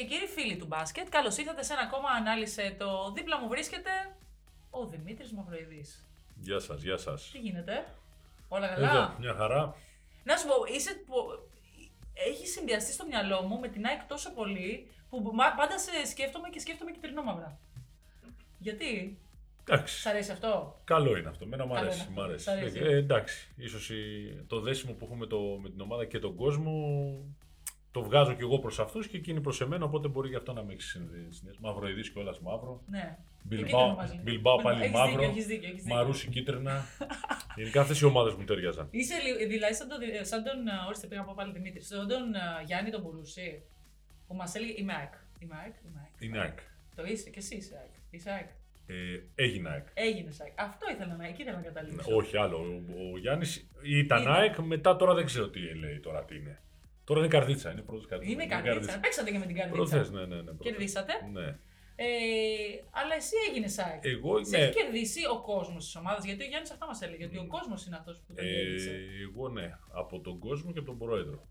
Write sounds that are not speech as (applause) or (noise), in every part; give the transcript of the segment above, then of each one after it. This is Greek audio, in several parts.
και κύριοι φίλοι του μπάσκετ, καλώς ήρθατε σε ένα ακόμα ανάλυση. Το δίπλα μου βρίσκεται ο Δημήτρης Μαυροειδή. Γεια σας, γεια σας. Τι γίνεται, Όλα καλά; Εδώ, μια χαρά. Να σου πω, είσαι. Έχει συνδυαστεί στο μυαλό μου με την ΑΕΚ τόσο πολύ που μα- πάντα σε σκέφτομαι και σκέφτομαι κυτρινό μαύρα. Γιατί, Εντάξει. σ' αρέσει αυτό; Καλό είναι αυτό. Μένα μου Καλό αρέσει. είναι Μ' αυτό. αρέσει. Σ' αρέσει. Ε, εντάξει. Ίσως η- το δέσιμο που έχουμε το, με την ομάδα και τον κόσμο το βγάζω κι εγώ προς αυτούς και εκείνοι προς εμένα. Οπότε μπορεί γι' αυτό να με έχει συνδυάσει. Μαυροειδή κιόλα μαύρο. Ναι. Μπιλμπάο, Εκεί ήταν μαζί. Μπιλμπάο πάλι Έχεις μαύρο. δίκιο, έχεις δίκιο, έχεις δίκιο. Μαρούσι κίτρινα. (laughs) Γενικά αυτές οι ομάδες μου ταιριάζαν. Είσαι λι- δηλαδή σαν τον, σαν τον ε, ορίστε πήγα να πω πάλι Δημήτρη, σαν τον ε, Γιάννη τον Μπουρούση, που μας έλεγε είμαι ΑΕΚ. Είμαι ΑΕΚ, είμαι ΑΕΚ. Είναι ΑΕΚ. Το είσαι και εσύ είσαι ΑΕΚ. Είσαι ΑΕΚ. Ε, έγινα ΑΕΚ. Έγινες ΑΕΚ. Αυτό ήθελα να, εκεί ήθελα να καταλήξω. Όχι άλλο. Ο, ο Γιάννης ήταν Ήταν. ΑΕΚ, μετά τώρα δεν ξέρω τι λέει τώρα τι είναι. Τώρα είναι καρδίτσα, είναι πρώτο καρδίτσα. Είναι καρδίτσα. Παίξατε και με την καρδίτσα. Προθές, ναι, ναι, ναι. προχθές. Κερδίσατε. Ναι. Ε, αλλά εσύ έγινες ΑΕΚ. Εγώ, Σε ναι. έχει κερδίσει ο κόσμος της ομάδας, γιατί ο Γιάννης αυτά μας έλεγε. Ότι ο κόσμος είναι αυτός που τον Ε, κέρδισε. εγώ ναι, από τον κόσμο και από τον πρόεδρο.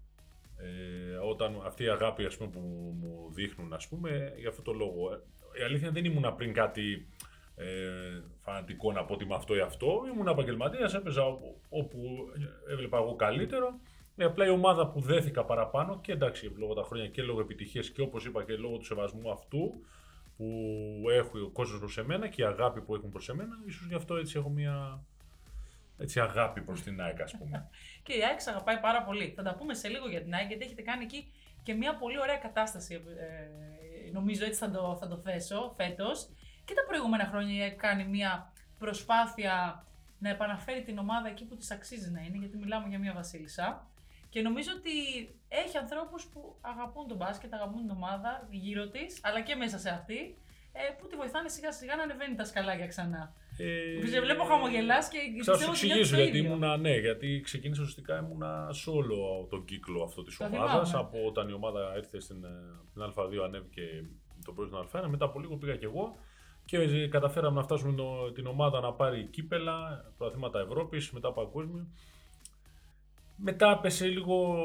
Ε, όταν αυτή η αγάπη ας πούμε, που μου δείχνουν, ας πούμε, για αυτό το λόγο. Ε, Η αλήθεια είναι, δεν ήμουν πριν κάτι ε, φανατικό να πω ότι με αυτό ή αυτό. Ήμουν επαγγελματίας, έπαιζα όπου, όπου έβλεπα εγώ καλύτερο. Ε, απλά η ομάδα που δέθηκα παραπάνω και εντάξει λόγω τα χρόνια και λόγω επιτυχίας και όπως είπα και λόγω του σεβασμού αυτού που έχει ο κόσμος προς εμένα και η αγάπη που έχουν προς εμένα, ίσως γι' αυτό έτσι έχω μια έτσι, αγάπη προς την ΑΕΚ ας πούμε. (laughs) Και η ΑΕΚ σε αγαπάει πάρα πολύ. Θα τα πούμε σε λίγο για την ΑΕΚ, γιατί έχετε κάνει εκεί και μια πολύ ωραία κατάσταση. ε, νομίζω έτσι θα το, θα το θέσω φέτος. Και τα προηγούμενα χρόνια η ΑΕΚ κάνει μια προσπάθεια να επαναφέρει την ομάδα εκεί που της αξίζει να είναι, γιατί μιλάμε για μια βασίλισσα. Και νομίζω ότι έχει ανθρώπους που αγαπούν τον μπάσκετ, αγαπούν την ομάδα γύρω της, αλλά και μέσα σε αυτή, ε, που τη βοηθάνε σιγά σιγά να ανεβαίνει τα σκαλάκια ξανά. Ε, Σε βλέπω χαμογελάς και Θα πιστεύω σου ότι νιώθεις εξηγήσω το γιατί ίδιο. ήμουνα, ναι, γιατί ξεκίνησα ουσιαστικά ήμουνα σε όλο τον κύκλο αυτό της Το ομάδας. θυμάμαι. Από όταν η ομάδα ήρθε στην, ε, την Α2 ανέβηκε τον πρώτο στην Α1, μετά από λίγο πήγα κι εγώ και ε, καταφέραμε να φτάσουμε το- την ομάδα να πάρει κύπελα, πρωταθλήματα Ευρώπης, μετά παγκόσμιο. Μετά έπεσε λίγο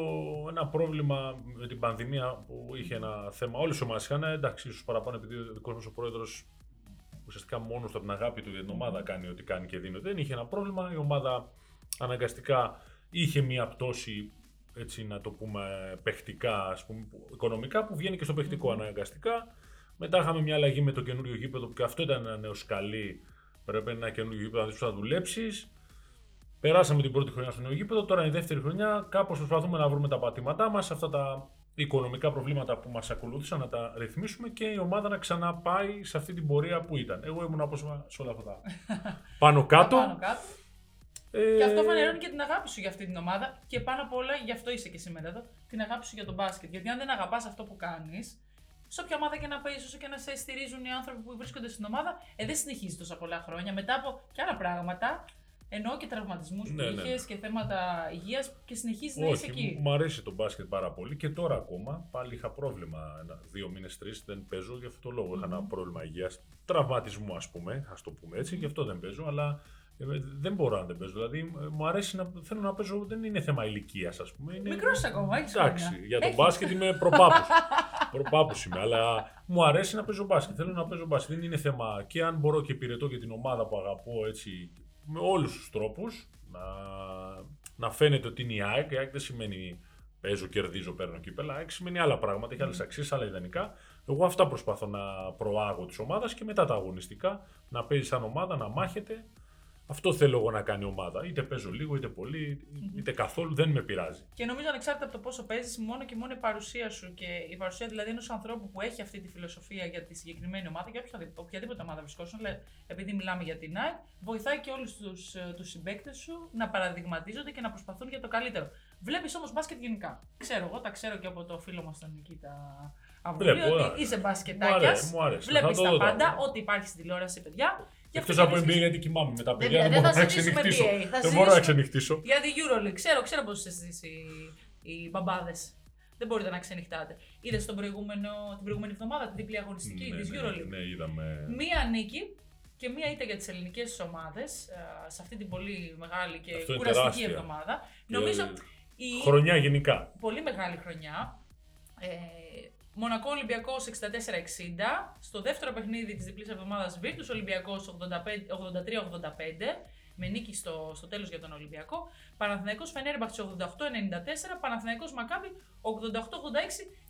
ένα πρόβλημα με την πανδημία που είχε ένα θέμα. Όλες οι ομάδες είχαν, εντάξει, ίσως παραπάνω επειδή ο δικός μας ο πρόεδρος ουσιαστικά μόνος του από την αγάπη του για την ομάδα κάνει ό,τι κάνει και δίνει. Δεν είχε ένα πρόβλημα. Η ομάδα αναγκαστικά είχε μία πτώση, έτσι να το πούμε, παιχτικά, ας πούμε, που- οικονομικά, που βγαίνει και στο παιχτικο αναγκαστικά. Μετά είχαμε μια αλλαγή με το καινούριο γήπεδο, που και αυτό ήταν ένα νέο σκαλί. Πρέπει ένα καινούριο γήπεδο να δεις που θα δουλέψεις. Περάσαμε την πρώτη χρονιά στο νέο γήπεδο, τώρα είναι η δεύτερη χρονιά. Κάπως προσπαθούμε να βρούμε τα πατήματά μας, αυτά τα οικονομικά προβλήματα που μας ακολούθησαν να τα ρυθμίσουμε και η ομάδα να ξαναπάει σε αυτή την πορεία που ήταν. Εγώ ήμουν όπως είπα, σε όλα αυτά τα (laughs) πάνω κάτω. Πάνω κάτω. Ε, Και αυτό φανερώνει και την αγάπη σου για αυτή την ομάδα και πάνω απ' όλα, γι' αυτό είσαι και σήμερα εδώ, την αγάπη σου για τον μπάσκετ. Γιατί αν δεν αγαπάς αυτό που κάνεις, σε όποια ομάδα και να παίζεις, όσο και να σε στηρίζουν οι άνθρωποι που βρίσκονται στην ομάδα, ε, δεν συνεχίζεις τόσα πολλά χρόνια. Μετά από και άλλα πράγματα, εννοώ και τραυματισμούς που Ναι, ναι, είχες και θέματα υγείας και συνεχίζεις να είσαι Όχι, εκεί. μου αρέσει το μπάσκετ πάρα πολύ και τώρα ακόμα. Πάλι είχα πρόβλημα ένα, δύο μήνες, τρεις δεν παίζω γι' αυτό το λόγο. Είχα ένα πρόβλημα υγείας, τραυματισμού, ας πούμε, ας το πούμε έτσι, γι' αυτό δεν παίζω. Αλλά ε, δεν μπορώ να δεν παίζω. Δηλαδή, ε, μου αρέσει να θέλω να παίζω, δεν είναι θέμα ηλικίας, ας πούμε. Είναι... Μικρός ακόμα, έχεις Εντάξει, για τον μπάσκετ είμαι προπάπους. προπάπους είμαι, αλλά μου αρέσει να παίζω μπάσκετ. Θέλω να παίζω μπάσκετ. Δεν είναι θέμα και αν μπορώ και υπηρετώ και την ομάδα που αγαπώ έτσι με όλους τους τρόπους να, να φαίνεται ότι είναι η ΑΕΚ. Η ΑΕΚ δεν σημαίνει παίζω, κερδίζω, παίρνω κύπελα. Η ΑΕΚ σημαίνει άλλα πράγματα, έχει άλλες αξίες, άλλα ιδανικά. Εγώ αυτά προσπαθώ να προάγω της ομάδας και μετά τα αγωνιστικά να παίζει σαν ομάδα, να μάχεται. Αυτό θέλω εγώ να κάνει η ομάδα. Είτε παίζω λίγο, είτε πολύ, είτε καθόλου, δεν με πειράζει. Και νομίζω ανεξάρτητα από το πόσο παίζεις, μόνο και μόνο η παρουσία σου και η παρουσία δηλαδή ενός ανθρώπου που έχει αυτή τη φιλοσοφία για τη συγκεκριμένη ομάδα, για οποιαδήποτε, οποιαδήποτε ομάδα βρισκόσουν, αλλά επειδή μιλάμε για την ΑΕΚ, βοηθάει και όλους τους τους συμπαίκτες σου να παραδειγματίζονται και να προσπαθούν για το καλύτερο. Βλέπεις όμως μπάσκετ γενικά. Ξέρω εγώ, τα ξέρω και από το φίλο μας τον Νικήτα Αβουλή, Βλέπω, ότι α. είσαι Μου μπασκετάκιας. αρέσει, μου αρέσει. Βλέπεις Θα το τα δω πάντα, τώρα. ό,τι υπάρχει στην τηλεόραση, παιδιά. Γι' αυτό Εκτός και από βρίσκεσαι- NBA γιατί κοιμάμαι με τα Δεν παιδιά, δεν πειράζει, μπορώ δεν να θα συζητήσουμε ξενυχτήσω. NBA, θα Δεν μπορώ να συζητήσουμε- ξενυχτήσω. Για τη Euroleague. Ξέρω, ξέρω πώς εσείς οι, οι μπαμπάδες. Δεν μπορείτε να ξενυχτάτε. Είδες την προηγούμενη εβδομάδα την διπλή αγωνιστική Ναι, της ναι, Euroleague. Ναι, είδαμε. Μία νίκη και μία ήττα για τις ελληνικές ομάδες σε αυτή την πολύ μεγάλη και Αυτό είναι κουραστική τεράστια. εβδομάδα. Και Νομίζω η Χρονιά γενικά. πολύ μεγάλη χρονιά. Ε, Μονακό Ολυμπιακός 64-60. Στο δεύτερο παιχνίδι της διπλής εβδομάδας Βίρτου Ολυμπιακός 83-85 με νίκη στο, στο τέλος για τον Ολυμπιακό. Παναθηναϊκός Φενέρμπαχτς 88-94. Παναθηναϊκός Μακάμπι 88-86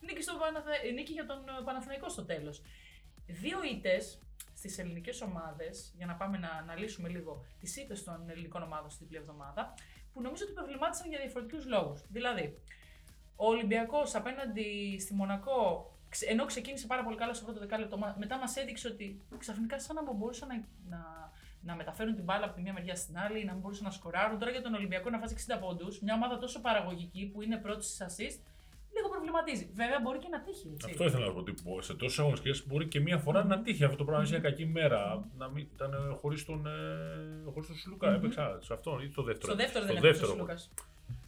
νίκη, στο Παναθε... νίκη για τον ε, Παναθηναϊκό στο τέλος. Δύο ήττες στις ελληνικές ομάδες, για να πάμε να αναλύσουμε λίγο τις ήττες των ελληνικών ομάδων στην διπλή εβδομάδα, που νομίζω ότι προβλημάτισαν για διαφορετικούς λόγους. Δηλαδή, ο Ολυμπιακός απέναντι στη Μονακό, ξε- ενώ ξεκίνησε πάρα πολύ καλά στο πρώτο δεκάλεπτο, μα- μετά μας έδειξε ότι ξαφνικά σαν να μπορούσαν να, να, να μεταφέρουν την μπάλα από τη μία μεριά στην άλλη, να μην μπορούσαν να σκοράρουν. Τώρα για τον Ολυμπιακό να βάζει 60 πόντους, μια ομάδα τόσο παραγωγική που είναι πρώτη στις assist, λίγο προβληματίζει. Βέβαια μπορεί και να τύχει. Έτσι. Αυτό ήθελα να πω. Ότι σε τόσες αγωνιστικές μπορεί και μία φορά να τύχει αυτό το πράγμα. Σε μια κακή μέρα. Να μην ήταν χωρίς τον, ε, χωρίς τον Σλούκα. Μμμ. Έπαιξα σε αυτό ή στο δεύτερο. Στο δεύτερο δεν Στο έπαιξε ο Λούκα.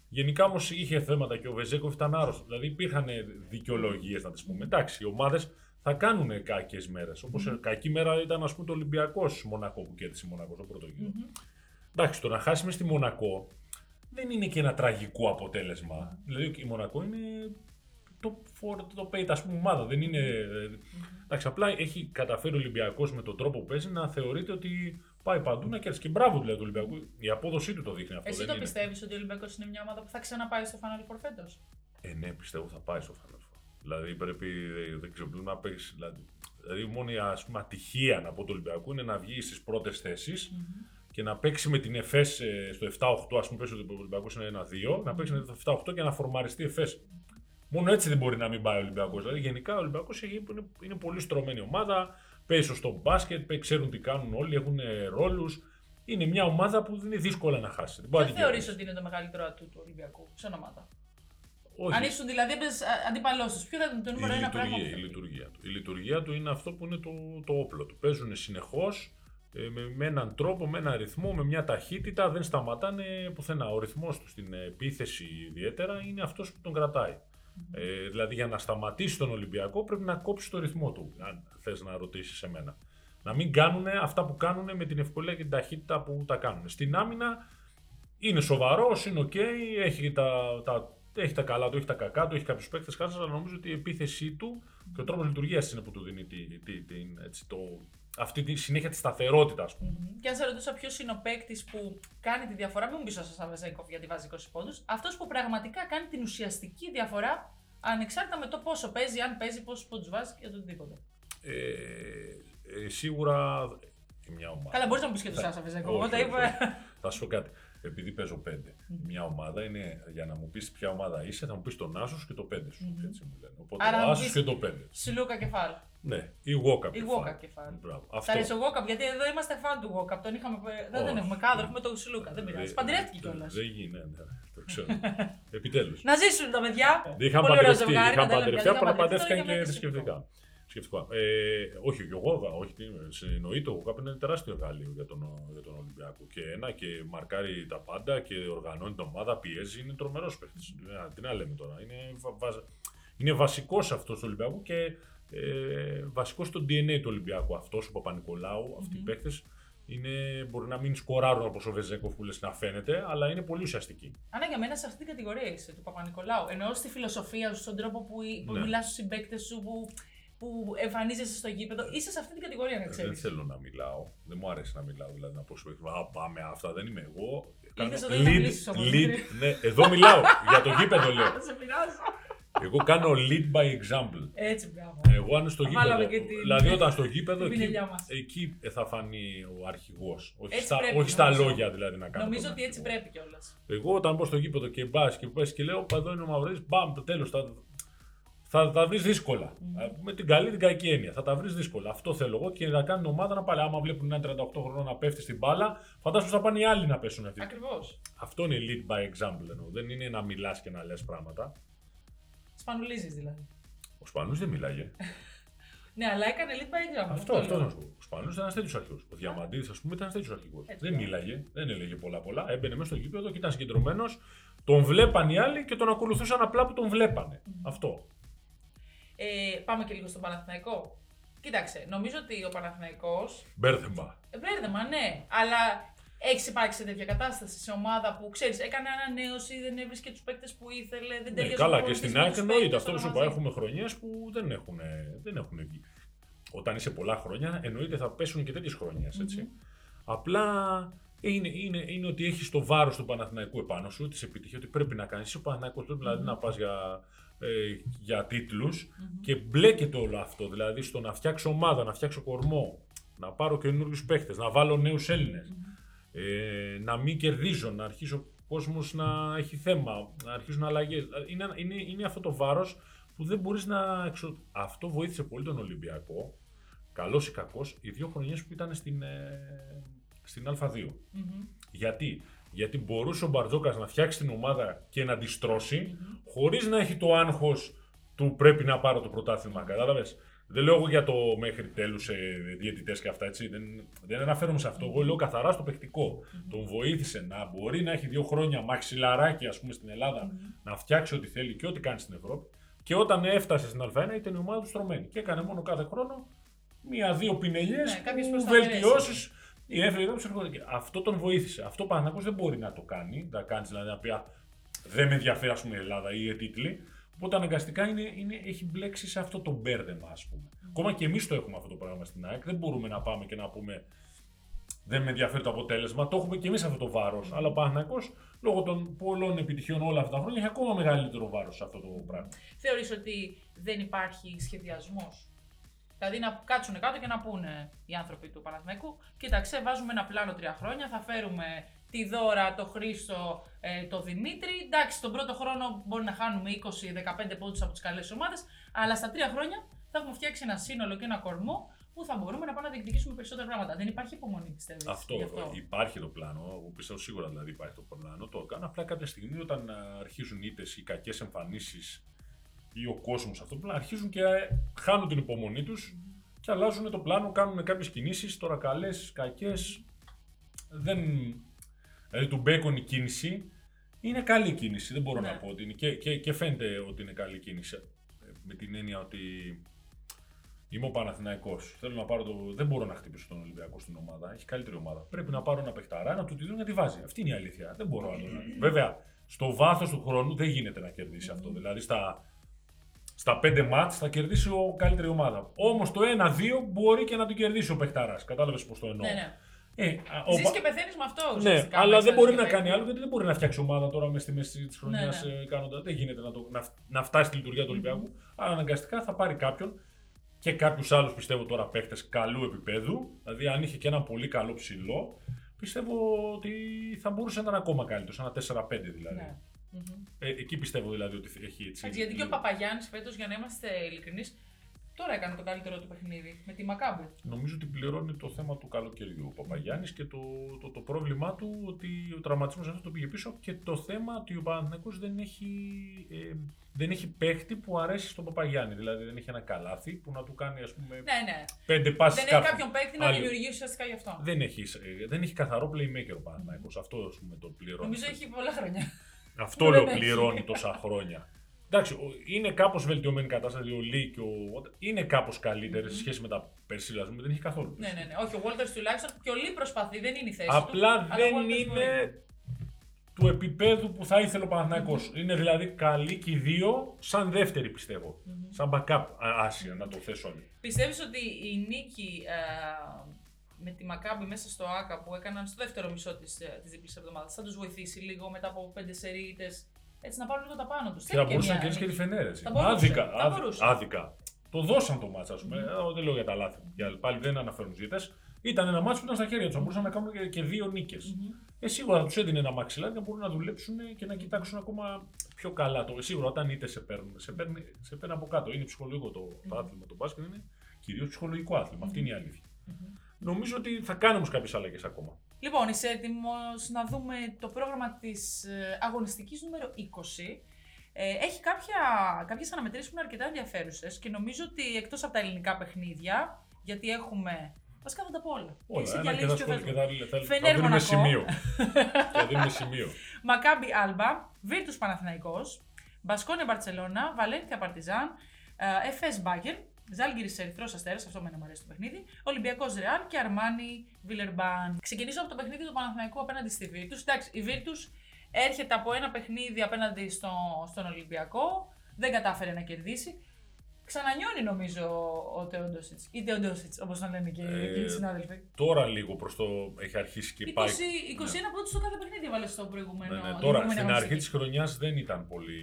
Γενικά όμως είχε θέματα και ο Βεζέκοφ ήταν άρρωστος. Δηλαδή υπήρχαν δικαιολογίες να τις πούμε. Εντάξει, οι ομάδες θα κάνουν κακές μέρες. Όπως κακή μέρα ήταν ας πούμε το Ολυμπιακό Μονακό που κέρδισε η Μονακό στο πρώτο γύρο. Εντάξει, το να χάσει μες στη Μονακό δεν είναι και ένα τραγικό αποτέλεσμα. Δηλαδή η Μονακό είναι το, for, το pay, ας πούμε, ομάδα. Δεν είναι, ε, εντάξει, απλά έχει καταφέρει ο Ολυμπιακός με τον τρόπο που παίζει να θεωρείται ότι πάει παντού να κερδίσει. Και μπράβο δηλαδή του Ολυμπιακού. Η απόδοσή του το δείχνει αυτό. Εσύ δεν το είναι. πιστεύεις ότι ο Ολυμπιακός είναι μια ομάδα που θα ξαναπάει στο Final Four φέτος; Ε, ναι, πιστεύω θα πάει στο Final Four. Δηλαδή πρέπει, ε, δεν ξέρω, πρέπει να παίξεις. Δηλαδή, δηλαδή η μόνη ας πούμε, ατυχία να πω του Ολυμπιακού είναι να βγεις στις πρώτες θέσεις και να παίξεις με την ΕΦΕΣ ε, στο 7-8, ας πούμε, πέσει ότι ο Ολυμπιακός είναι 1-2, να παίξεις με το 7-8 και να φορμαριστεί η ΕΦΕΣ. Μόνο έτσι δεν μπορεί να μην πάει ο Ολυμπιακός. Δηλαδή, γενικά ο Ολυμπιακός είναι, είναι πολύ στρωμένη ομάδα, παίζει σωστό μπάσκετ, παί- ξέρουν τι κάνουν όλοι, έχουν ρόλους. Είναι μια ομάδα που δεν είναι δύσκολα να χάσει. Δεν μπορεί Δεν να την θεωρείς κερδίσει. ότι είναι το μεγαλύτερο ατού του Ολυμπιακού σαν ομάδα; Όχι. Αν ήσουν δηλαδή αντίπαλό του, ποιο θα ήταν το νούμερο η ένα πράγμα. λειτουργία, που η θα- λειτουργία του. Η λειτουργία του είναι αυτό που είναι το, το όπλο του. Παίζουν συνεχώς με, με έναν τρόπο, με έναν ρυθμό, με μια ταχύτητα, δεν σταματάνε πουθενά. Ο ρυθμός του στην επίθεση ιδιαίτερα είναι αυτός που τον κρατάει. Ε, δηλαδή για να σταματήσει τον Ολυμπιακό πρέπει να κόψει το ρυθμό του, αν θες να ρωτήσεις εμένα. Να μην κάνουν αυτά που κάνουν με την ευκολία και την ταχύτητα που τα κάνουν. Στην άμυνα είναι σοβαρός, είναι οκ, έχει τα, τα, έχει τα καλά του, έχει τα κακά του, έχει κάποιους παίκτες χάσει, αλλά νομίζω ότι η επίθεσή του και ο τρόπος λειτουργίας είναι που του δίνει τη, τη, την- έτσι, το, αυτή τη συνέχεια της σταθερότητας, ας πούμε. Μμμ. Και αν σε ρωτούσα ποιος είναι ο παίκτης που κάνει τη διαφορά, μην μου πεις ο Σάσα Βεζένκοφ γιατί βάζει 20 πόντους. Αυτός που πραγματικά κάνει την ουσιαστική διαφορά ανεξάρτητα με το πόσο παίζει, αν παίζει, πόσους πόντους βάζει και οτιδήποτε. Ε, ε, σίγουρα ε, μια ομάδα. Καλά, μπορείς να μου πεις και το Θα- Σάσα Βεζέγκοφ. όχι, Εγώ τα όχι, είπα. όχι. Θα σου πω κάτι. Επειδή παίζω πέντε, μια ομάδα είναι για να μου πεις ποια ομάδα είσαι, θα μου πεις τον Άσος και το πέντε σου. Μμμ. Έτσι μου λένε. Οπότε Άρα ο θα μου Άσος πεις- και το πέντε. Σιλούκα κεφάλ. Ναι, ή Walkup. Ή Walkup κεφάλι. Μπράβο. Θα Αυτό. αρέσει ο Walkup, γιατί εδώ είμαστε φαν του Walkup. Τον είχαμε, δεν τον Όχι. έχουμε κάδρο, έχουμε τον Σιλούκα. Δεν πειράζει. Ε, Παντρεύτηκε ε, κιόλας. Δεν γίνεται, ναι, το ξέρω. (laughs) Επιτέλους. Να ζήσουν τα παιδιά. Είχαν Πολύ ωραίο παντρευτεί, ζευγάρι, είχαν τα λέμε, παντρευτεί, είχαν απλά παντρευτεί, παντρεύτηκαν τώρα και είχαμε θρησκευτικά. Σκεφτικά. Ε, όχι, και εγώ, όχι, τι είμαι, εννοείται, ο Walkup είναι ένα τεράστιο εργαλείο για τον, για τον Ολυμπιακό. Και ένα και μαρκάρει τα πάντα και οργανώνει την ομάδα, πιέζει, είναι τρομερός παίχτη. Τι να λέμε τώρα. Είναι, βα- βα- είναι βασικός αυτός του Ολυμπιακού και ε, βασικός στο DNA του Ολυμπιακού. Αυτός ο Παπα-Νικολάου, αυτοί οι Μμμ. παίχτε είναι, μπορεί να μην σκοράρουν όπως ο Βεζέκοφ που λε να φαίνεται, αλλά είναι πολύ ουσιαστικοί. Άρα για μένα σε αυτή την κατηγορία είσαι του Παπα-Νικολάου. Εννοώ στη φιλοσοφία σου, στον τρόπο που, που Ναι. μιλάς στους συμπαίκτες σου, που, που εμφανίζεσαι στο γήπεδο. Είσαι σε αυτή την κατηγορία, να ξέρεις. Δεν θέλω να μιλάω. Δεν μου αρέσει να μιλάω. Δηλαδή να πω σου Α, πάμε αυτά. Δεν είμαι εγώ. εδώ για να μιλήσεις όμως, lead, Δημήτρη. ναι, εδώ μιλάω. για το γήπεδο λέω. (laughs) σε πειράζω. Εγώ κάνω lead by example. Έτσι, μπράβο. Εγώ αν στο Βάλαμε γήπεδο. και την- Δηλαδή όταν στο γήπεδο την εκεί, πινελιά μας. εκεί θα φανεί ο αρχηγός. Όχι, Έτσι στα, πρέπει, όχι στα νομίζω. λόγια δηλαδή να κάνω. Νομίζω τον ότι έτσι αρχηγό. πρέπει κιόλας. Εγώ όταν μπω στο γήπεδο και μπας και πες και λέω Πα εδώ είναι ο Μαυρίδης, μπαμ, το τέλος. Θα, θα τα βρεις δύσκολα. Ε, Με την καλή την κακή έννοια. Θα τα βρεις δύσκολα. Αυτό θέλω εγώ και να κάνει την ομάδα να πάλι. Άμα βλέπουν έναν 38 χρόνο να πέφτει στην μπάλα, φαντάζομαι θα πάνε οι άλλοι να πέσουν αυτοί. Ακριβώς. Αυτό είναι lead by example εννοώ. Δεν είναι να μιλάς και να λες πράγματα. Σπανουλίζει δηλαδή. Ο Σπανού δεν μιλάγε. (laughs) Ναι, αλλά έκανε lead by example. αυτό, αυτό να σου πω. Ο Σπανού ήταν ένας τέτοιος αρχηγός. Ο Διαμαντίδης, ας πούμε, ήταν ένας τέτοιος αρχηγός. Έτσι, Δεν ναι. μίλαγε, δεν έλεγε πολλά πολλά. Έμπαινε μέσα στο γήπεδο και ήταν συγκεντρωμένος. Τον βλέπαν οι άλλοι και τον ακολουθούσαν απλά που τον βλέπανε. Αυτό. Ε, πάμε και λίγο στον Παναθηναϊκό. Κοίταξε, νομίζω ότι ο Παναθηναϊκός Μπέρδεμα. Ε, Μπέρδεμα, ναι. Αλλά Έχεις υπάρξει σε τέτοια κατάσταση σε ομάδα που ξέρεις, έκανε ανανέωση, δεν έβρισκε τους παίκτες που ήθελε, δεν Ναι, τέλειωσε. καλά, ο και προπονητής στην με ΑΕΚ τους εννοείται. παίκτες, Αυτό όλα σου είπα. μαζί. Έχουμε χρονιές που δεν έχουν, δεν έχουν βγει. Όταν είσαι πολλά χρόνια, εννοείται θα πέσουν και τέτοιες χρονιές. Απλά είναι, είναι, είναι ότι έχεις το βάρος του Παναθηναϊκού επάνω σου, της επιτυχίας ότι πρέπει να κάνεις. Είσαι ο Παναθηναϊκός, πρέπει δηλαδή να πας για, ε, για τιτλου και μπλέκεται όλο αυτό. Δηλαδή στο να φτιάξω ομάδα, να φτιάξω κορμό, να πάρω καινούριους παίχτε, να βάλω νέους ε, να μην κερδίζω, να αρχίσει ο κόσμος να έχει θέμα, να αρχίσουν αλλαγές. Είναι, είναι, είναι αυτό το βάρος που δεν μπορείς να. Εξο... Αυτό βοήθησε πολύ τον Ολυμπιακό, καλός ή κακός, οι δύο χρονιές που ήταν στην, ε, στην Α2. Γιατί; Γιατί μπορούσε ο Μπαρτζόκα να φτιάξει την ομάδα και να τη στρώσει, χωρίς να έχει το άγχος του πρέπει να πάρω το πρωτάθλημα. Κατάλαβες; Δεν λέω εγώ για το μέχρι τέλους ε, διαιτητές και αυτά έτσι. Δεν, δεν αναφέρομαι σε αυτό. Εγώ λέω καθαρά στο παιχτικό. Τον βοήθησε να μπορεί να έχει δύο χρόνια μαξιλαράκι, ας πούμε, στην Ελλάδα, να φτιάξει ό,τι θέλει και ό,τι κάνει στην Ευρώπη. Και όταν έφτασε στην Α1 ήταν η ομάδα του στρωμένη. Και έκανε μόνο κάθε χρόνο μία-δύο πινελιές, Ναι, κάποιες που προσταβερές. βελτιώσεις. Η έφυγε κάποιο ερχόταν. Αυτό τον βοήθησε. Αυτό ο Παναγιώτο δεν μπορεί να το κάνει. Να κάνεις δηλαδή να πει «Α, δεν με ενδιαφέρει ας πούμε, η Ελλάδα ή οι τίτλοι. Οπότε αναγκαστικά είναι, είναι, έχει μπλέξει σε αυτό το μπέρδεμα, ας πούμε. Ακόμα και εμείς το έχουμε αυτό το πράγμα στην ΑΕΚ. Δεν μπορούμε να πάμε και να πούμε δεν με ενδιαφέρει το αποτέλεσμα. Το έχουμε και εμείς αυτό το βάρος. Αλλά ο Παναθηναϊκός, λόγω των πολλών επιτυχιών όλα αυτά τα χρόνια, έχει ακόμα μεγαλύτερο βάρος σε αυτό το πράγμα. Θεωρείς ότι δεν υπάρχει σχεδιασμός; Δηλαδή να κάτσουν κάτω και να πούνε οι άνθρωποι του Παναθηναϊκού κοίταξε βάζουμε ένα πλάνο τρία χρόνια, θα φέρουμε τη Δώρα, το Χρήστο, ε, το Δημήτρη. Εντάξει, τον πρώτο χρόνο μπορεί να χάνουμε 20-15 πόντους από τις καλές ομάδες, αλλά στα τρία χρόνια θα έχουμε φτιάξει ένα σύνολο και ένα κορμό που θα μπορούμε να πάμε να διεκδικήσουμε περισσότερα πράγματα. Δεν υπάρχει υπομονή, πιστεύεις. Αυτό, γι' αυτό; υπάρχει το πλάνο. Εγώ πιστεύω σίγουρα δηλαδή υπάρχει το πλάνο. Το έκανα. Απλά κάποια στιγμή όταν α, αρχίζουν είτε οι κακές εμφανίσεις ή ο κόσμος αυτό που αρχίζουν και ε, χάνουν την υπομονή τους και αλλάζουν το πλάνο, κάνουν κάποιες κινήσεις. Τώρα καλές, κακές. Δεν. Δηλαδή του Μπέκον η κίνηση είναι καλή κίνηση. Δεν μπορώ Ναι. να πω ότι είναι. Και, και, και φαίνεται ότι είναι καλή κίνηση. Ε, Με την έννοια ότι Είμαι ο Παναθηναϊκός. Θέλω να πάρω το. Δεν μπορώ να χτυπήσω τον Ολυμπιακό στην ομάδα. Έχει καλύτερη ομάδα. Πρέπει να πάρω ένα παιχταρά, να του τη δίνω να τη βάζει. Αυτή είναι η αλήθεια. Δεν μπορώ άλλο να. Βέβαια, στο βάθος του χρόνου δεν γίνεται να κερδίσει αυτό. Δηλαδή, στα, στα πέντε μάτς θα κερδίσει ο καλύτερη ομάδα. Όμως το 1-2 μπορεί και να το κερδίσει ο παιχταρά. Κατάλαβες πώς το εννοώ. Ναι, ναι. Ε, α, ο Ζεις Πα- και πεθαίνεις με αυτό ναι, ουσιαστικά. αλλά μέσα δεν μπορεί στο να κάνει παιχνίδι. άλλο γιατί δεν μπορεί να φτιάξει ομάδα τώρα μέσα στη μέση της χρονιάς Ναι, ναι. κάνοντα. Δεν γίνεται να, το, να, να φτάσει στη λειτουργία του Ολυμπιακού. Αλλά αναγκαστικά θα πάρει κάποιον και κάποιους άλλους πιστεύω τώρα παίχτε καλού επίπεδου. Δηλαδή, αν είχε και ένα πολύ καλό ψηλό, πιστεύω ότι θα μπορούσε να ήταν ακόμα καλύτερος. Ένα 4-5 δηλαδή. Ναι. Μμμ. Ε, εκεί πιστεύω δηλαδή ότι έχει έτσι. Εντάξει, γιατί και ο λίγο- Παπαγιάννης φέτος, για να είμαστε ειλικρινείς, τώρα έκανε το καλύτερο του παιχνίδι με τη Μακάμπη. Νομίζω ότι πληρώνει το θέμα του καλοκαιριού ο Παπαγιάννης και το, το, το πρόβλημά του ότι ο τραυματισμός αυτός το πήγε πίσω και το θέμα ότι ο Παναθηναϊκός δεν έχει, ε, δεν έχει παίχτη που αρέσει στον Παπαγιάννη. Δηλαδή δεν έχει ένα καλάθι που να του κάνει ας πούμε Ναι, ναι. πέντε πάσεις Δεν έχει κάποιου. κάποιον παίκτη να Άλλοι. δημιουργήσει ουσιαστικά γι' αυτό. Δεν έχει, ε, δεν έχει καθαρό playmaker ο Παναθηναϊκός. Αυτό ας πούμε το πληρώνει. Νομίζω έχει πολλά χρόνια. Αυτό δεν λέω έχει. πληρώνει τόσα χρόνια. Εντάξει, ο- είναι κάπως βελτιωμένη η κατάσταση. Ο Λί και ο. είναι κάπως καλύτερη σε σχέση με τα περσίλα, ας πούμε. Δεν έχει καθόλου. ναι, ναι, ναι. Όχι, ο Walters τουλάχιστον και ο Λί προσπαθεί, δεν είναι η θέση Απλά του. αλλά ο δεν Walters είναι μπορεί. του επίπεδου που θα ήθελε ο Παναθηναϊκός. Είναι δηλαδή καλοί και οι δύο, σαν δεύτερη πιστεύω. Σαν backup α, άσια, να το θέσω αλλιώς. Πιστεύεις ότι η νίκη ε, με τη Μακάμπη μέσα στο ΆΚΑ που έκαναν στο δεύτερο μισό της, ε, της διπλής εβδομάδας θα τους βοηθήσει λίγο μετά από πέντε σερίτες; Έτσι να πάρουν λίγο τα πάνω τους. Και θα μπορούσε να κερδίσει και τη Φενέρ. έτσι. Θα μπορούσε, Άδικα. θα άδι- μπορούσε. άδικα. Το δώσαν το μάτσα, ας πούμε. Ε, Δεν λέω για τα λάθη. Για, πάλι δεν αναφέρουν ζήτε. Ήταν ένα μάτσο που ήταν στα χέρια τους. Θα μπορούσαν να κάνουν και, και δύο νίκες. Ε, σίγουρα θα τους έδινε ένα μαξιλάρι να μπορούν να δουλέψουν και να κοιτάξουν ακόμα πιο καλά. Το, σίγουρα όταν είτε σε παίρνουν, σε παίρνει, σε παίρνει από κάτω. Είναι ψυχολογικό το, το άθλημα. Το μπάσκετ είναι κυρίως ψυχολογικό άθλημα. Αυτή είναι η αλήθεια. Νομίζω ότι θα κάνει όμω κάποιες αλλαγές ακόμα. Λοιπόν, είσαι έτοιμος να δούμε το πρόγραμμα της ε, αγωνιστικής νούμερο 20. Ε, έχει κάποια, κάποιες αναμετρήσεις που είναι αρκετά ενδιαφέρουσες και νομίζω ότι εκτός από τα ελληνικά παιχνίδια, γιατί έχουμε... Βασικά θα τα πω όλα. Όλα. Εσύ Ένα και διαλέγεις θα ποιο σχολ- θες. και θα, θα, θα, Φενέρ δίνουμε Μονακό. σημείο. (laughs) θα δίνουμε σημείο. Μακάμπι Άλμπα, Βίρτους Παναθηναϊκός, Μπασκόνια Μπαρτσελώνα, Βαλένθια Παρτιζάν, Εφές Μπάγκερ Ζάλγκυρης Ερυθρός Αστέρας, αυτό με μου αρέσει το παιχνίδι. Ολυμπιακός Ρεάλ και Αρμάνι Βιλερμπάν. Ξεκινήσω από το παιχνίδι του Παναθηναϊκού απέναντι στη Βίρτους. Εντάξει, η Βίρτους έρχεται από ένα παιχνίδι απέναντι στο, στον Ολυμπιακό. Δεν κατάφερε να κερδίσει. Ξανανιώνει νομίζω ο Τεοντόσιτ. Ή Τεοντόσιτ, όπως να λένε και, ε, οι συνάδελφοι. Τώρα λίγο προς το έχει αρχίσει και 20, πάει. 21 ναι. πρώτο στο κάθε παιχνίδι έβαλε στο προηγούμενο. Ναι, ναι. Τώρα στην αρχή της χρονιάς δεν ήταν πολύ